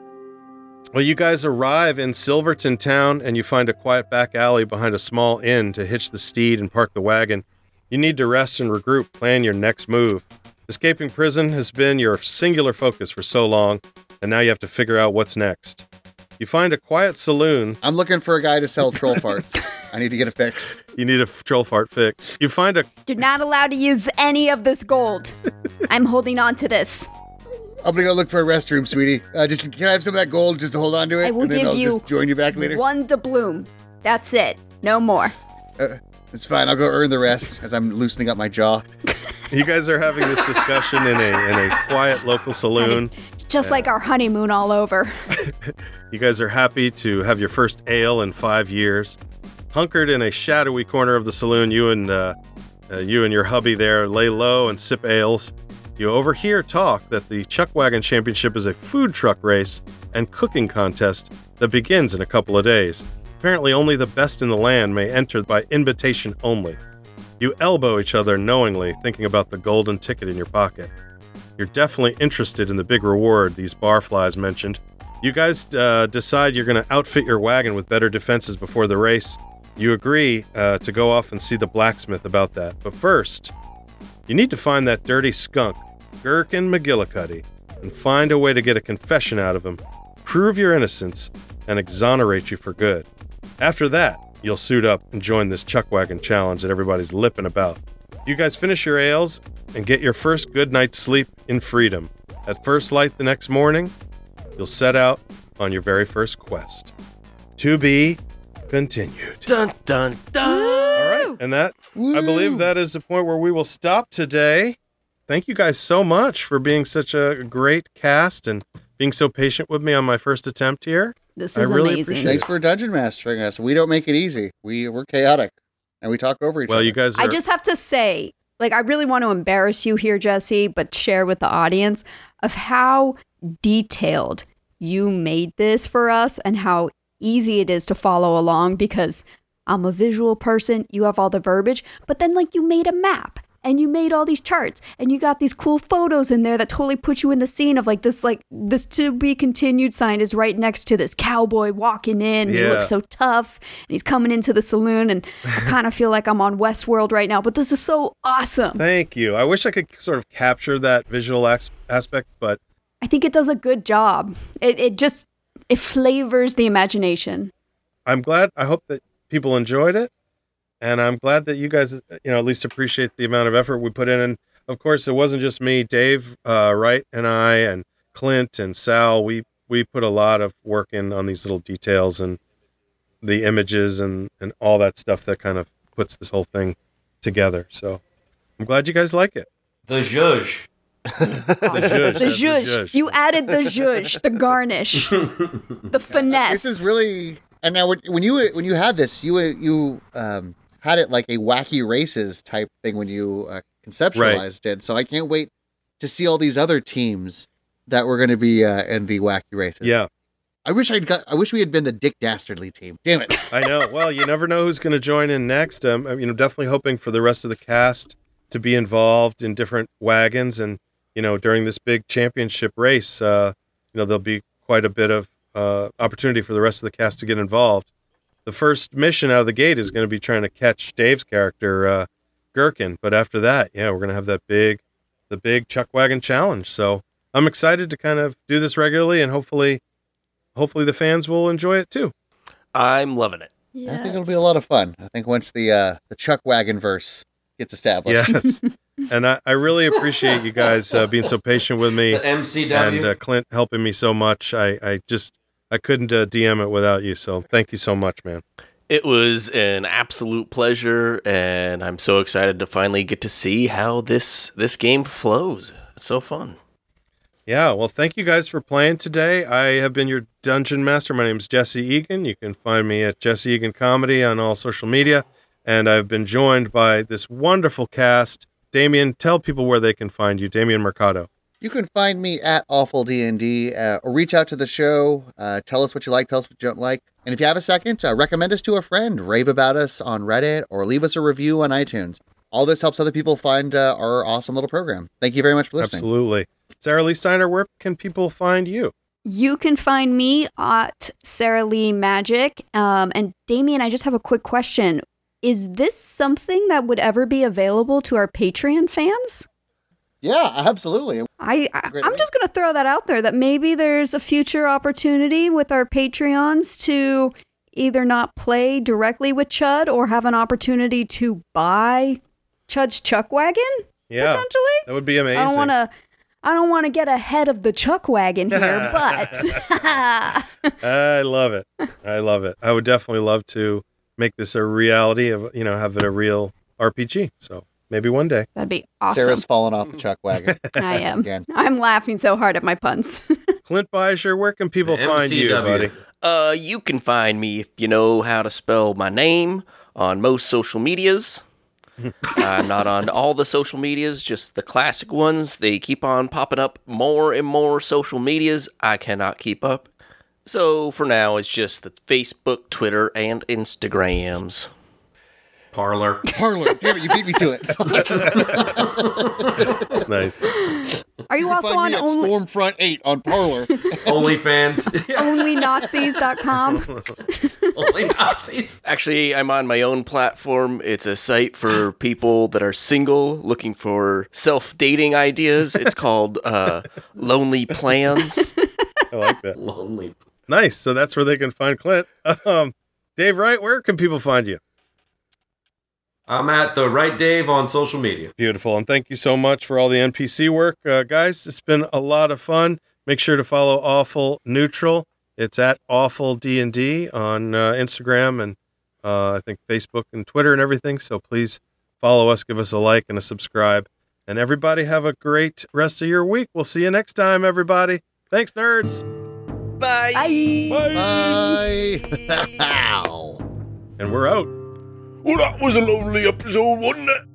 Well, you guys arrive in Silverton Town and you find a quiet back alley behind a small inn to hitch the steed and park the wagon. You need to rest and regroup, plan your next move. Escaping prison has been your singular focus for so long, and now you have to figure out what's next. You find a quiet saloon. I'm looking for a guy to sell troll [laughs] farts. I need to get a fix. You need a f- troll fart fix. You find a You're not allowed to use any of this gold. [laughs] I'm holding on to this. I'm gonna go look for a restroom, sweetie. Uh, just can I have some of that gold just to hold on to it? I will and then give I'll you just join you back later. One doubloon. That's it. No more. It's fine. I'll go earn the rest as I'm loosening up my jaw. [laughs] you guys are having this discussion in a in a quiet local saloon. Just like our honeymoon all over. [laughs] You guys are happy to have your first ale in five years. Hunkered in a shadowy corner of the saloon, you and uh, uh, you and your hubby there lay low and sip ales. You overhear talk that the Chuck Wagon Championship is a food truck race and cooking contest that begins in a couple of days. Apparently, only the best in the land may enter by invitation only. You elbow each other knowingly, thinking about the golden ticket in your pocket. You're definitely interested in the big reward these barflies mentioned. You guys uh, decide you're going to outfit your wagon with better defenses before the race. You agree uh, to go off and see the blacksmith about that. But first, you need to find that dirty skunk, Gherkin McGillicuddy, and find a way to get a confession out of him, prove your innocence, and exonerate you for good. After that, you'll suit up and join this Chuckwagon challenge that everybody's lipping about. You guys finish your ales and get your first good night's sleep in freedom. At first light the next morning, you'll set out on your very first quest. To be continued. dun dun dun. All right. And that, I believe that is the point where we will stop today. Thank you guys so much for being such a great cast and being so patient with me on my first attempt here. This is I is really amazing. appreciate Thanks for dungeon mastering us. We don't make it easy. We we're chaotic, and we talk over each Well, other. you guys are. I just have to say, like, I really want to embarrass you here, Jesse, but share with the audience of how detailed you made this for us and how easy it is to follow along because I'm a visual person. You have all the verbiage, but then, like, you made a map and you made all these charts and you got these cool photos in there that totally put you in the scene of like this, like, this to be continued sign is right next to this cowboy walking in. and He looks so tough and he's coming into the saloon and I [laughs] kind of feel like I'm on Westworld right now, but this is so awesome. Thank you. I wish I could sort of capture that visual as- aspect, but I think it does a good job. It it just it flavors the imagination. I'm glad. I hope that people enjoyed it, and I'm glad that you guys, you know, at least appreciate the amount of effort we put in. And of course, it wasn't just me, Dave uh, Wright, and I, and Clint and Sal. We we put a lot of work in on these little details and the images and and all that stuff that kind of puts this whole thing together. So I'm glad you guys like it. The zhuzh. [laughs] The zhuzh, The that's the zhuzh. zhuzh. You added the zhuzh, the garnish, [laughs] the finesse. This is really. And now, when when you when you had this, you you um, had it like a wacky races type thing when you uh, conceptualized it. So I can't wait to see all these other teams that were going to be uh, in the wacky races. Yeah, I wish I'd got. I wish we had been the Dick Dastardly team. Damn it! I know. Well, you never know who's going to join in next. Um, you know, definitely hoping for the rest of the cast to be involved in different wagons, and you know, during this big championship race, uh, you know, there'll be quite a bit of uh, opportunity for the rest of the cast to get involved. The first mission out of the gate is going to be trying to catch Dave's character, uh, Gherkin, but after that, yeah, we're going to have that big, the big Chuck Wagon challenge. So I'm excited to kind of do this regularly, and hopefully, hopefully the fans will enjoy it too. I'm loving it. I think it'll be a lot of fun. I think once the uh, the Chuck Wagon verse gets established. Yes. [laughs] and I, I really appreciate you guys uh, being so patient with me The MCW. and uh, Clint helping me so much. I, I just, I couldn't uh, DM it without you. So thank you so much, man. It was an absolute pleasure, and I'm so excited to finally get to see how this this game flows. It's so fun. Yeah. Well, thank you guys for playing today. I have been your dungeon master. My name is Jesse Egan. You can find me at Jesse Egan Comedy on all social media. And I've been joined by this wonderful cast. Damien, tell people where they can find you. Damien Mercado. You can find me at Awful D&D uh, or reach out to the show. Uh, tell us what you like, tell us what you don't like. And if you have a second, uh, recommend us to a friend, rave about us on Reddit, or leave us a review on iTunes. All this helps other people find uh, our awesome little program. Thank you very much for listening. Absolutely. Sarah Lee Steiner, where can people find you? You can find me at Sarah Lee Magic. Um, and Damien, I just have a quick question. Is this something that would ever be available to our Patreon fans? Yeah, absolutely. I, I I'm just going to throw that out there that maybe there's a future opportunity with our Patreons to either not play directly with Chud or have an opportunity to buy Chud's Chuck Wagon Yeah, potentially. that would be amazing. I don't want to. I don't want to get ahead of the Chuck wagon [laughs] here, but [laughs] I love it. I love it. I would definitely love to make this a reality of you know have it a real RPG. So maybe one day. that'd be awesome. Sarah's fallen off the chuck wagon. [laughs] I am. Again. I'm laughing so hard at my puns. [laughs] Clint Beischer, where can people find you, buddy? Uh, you can find me if you know how to spell my name on most social medias. [laughs] I'm not on all the social medias, just the classic ones. They keep on popping up more and more social medias. I cannot keep up. So for now, it's just the Facebook, Twitter, and Instagrams. Parler. Parler. Damn it, you beat me to it. [laughs] Nice. Are you also on Find me at only, Stormfront 8 on Parler. [laughs] OnlyFans. [laughs] Yeah, onlynazis.com? only Nazis. Actually, I'm on my own platform. It's a site for people that are single looking for self dating ideas. It's called uh, Lonely Plans. I like that. Lonely. Nice. So that's where they can find Clint. Um, Dave Wright, where can people find you? I'm at the right Dave on social media. Beautiful. And thank you so much for all the NPC work. Uh, guys, it's been a lot of fun. Make sure to follow Awful Neutral. It's at Awful D&D on uh, Instagram and uh, I think Facebook and Twitter and everything. So please follow us, give us a like and a subscribe. And everybody have a great rest of your week. We'll see you next time, everybody. Thanks, nerds. Bye. Bye. Ow. [laughs] And we're out. Well, that was a lovely episode, wasn't it?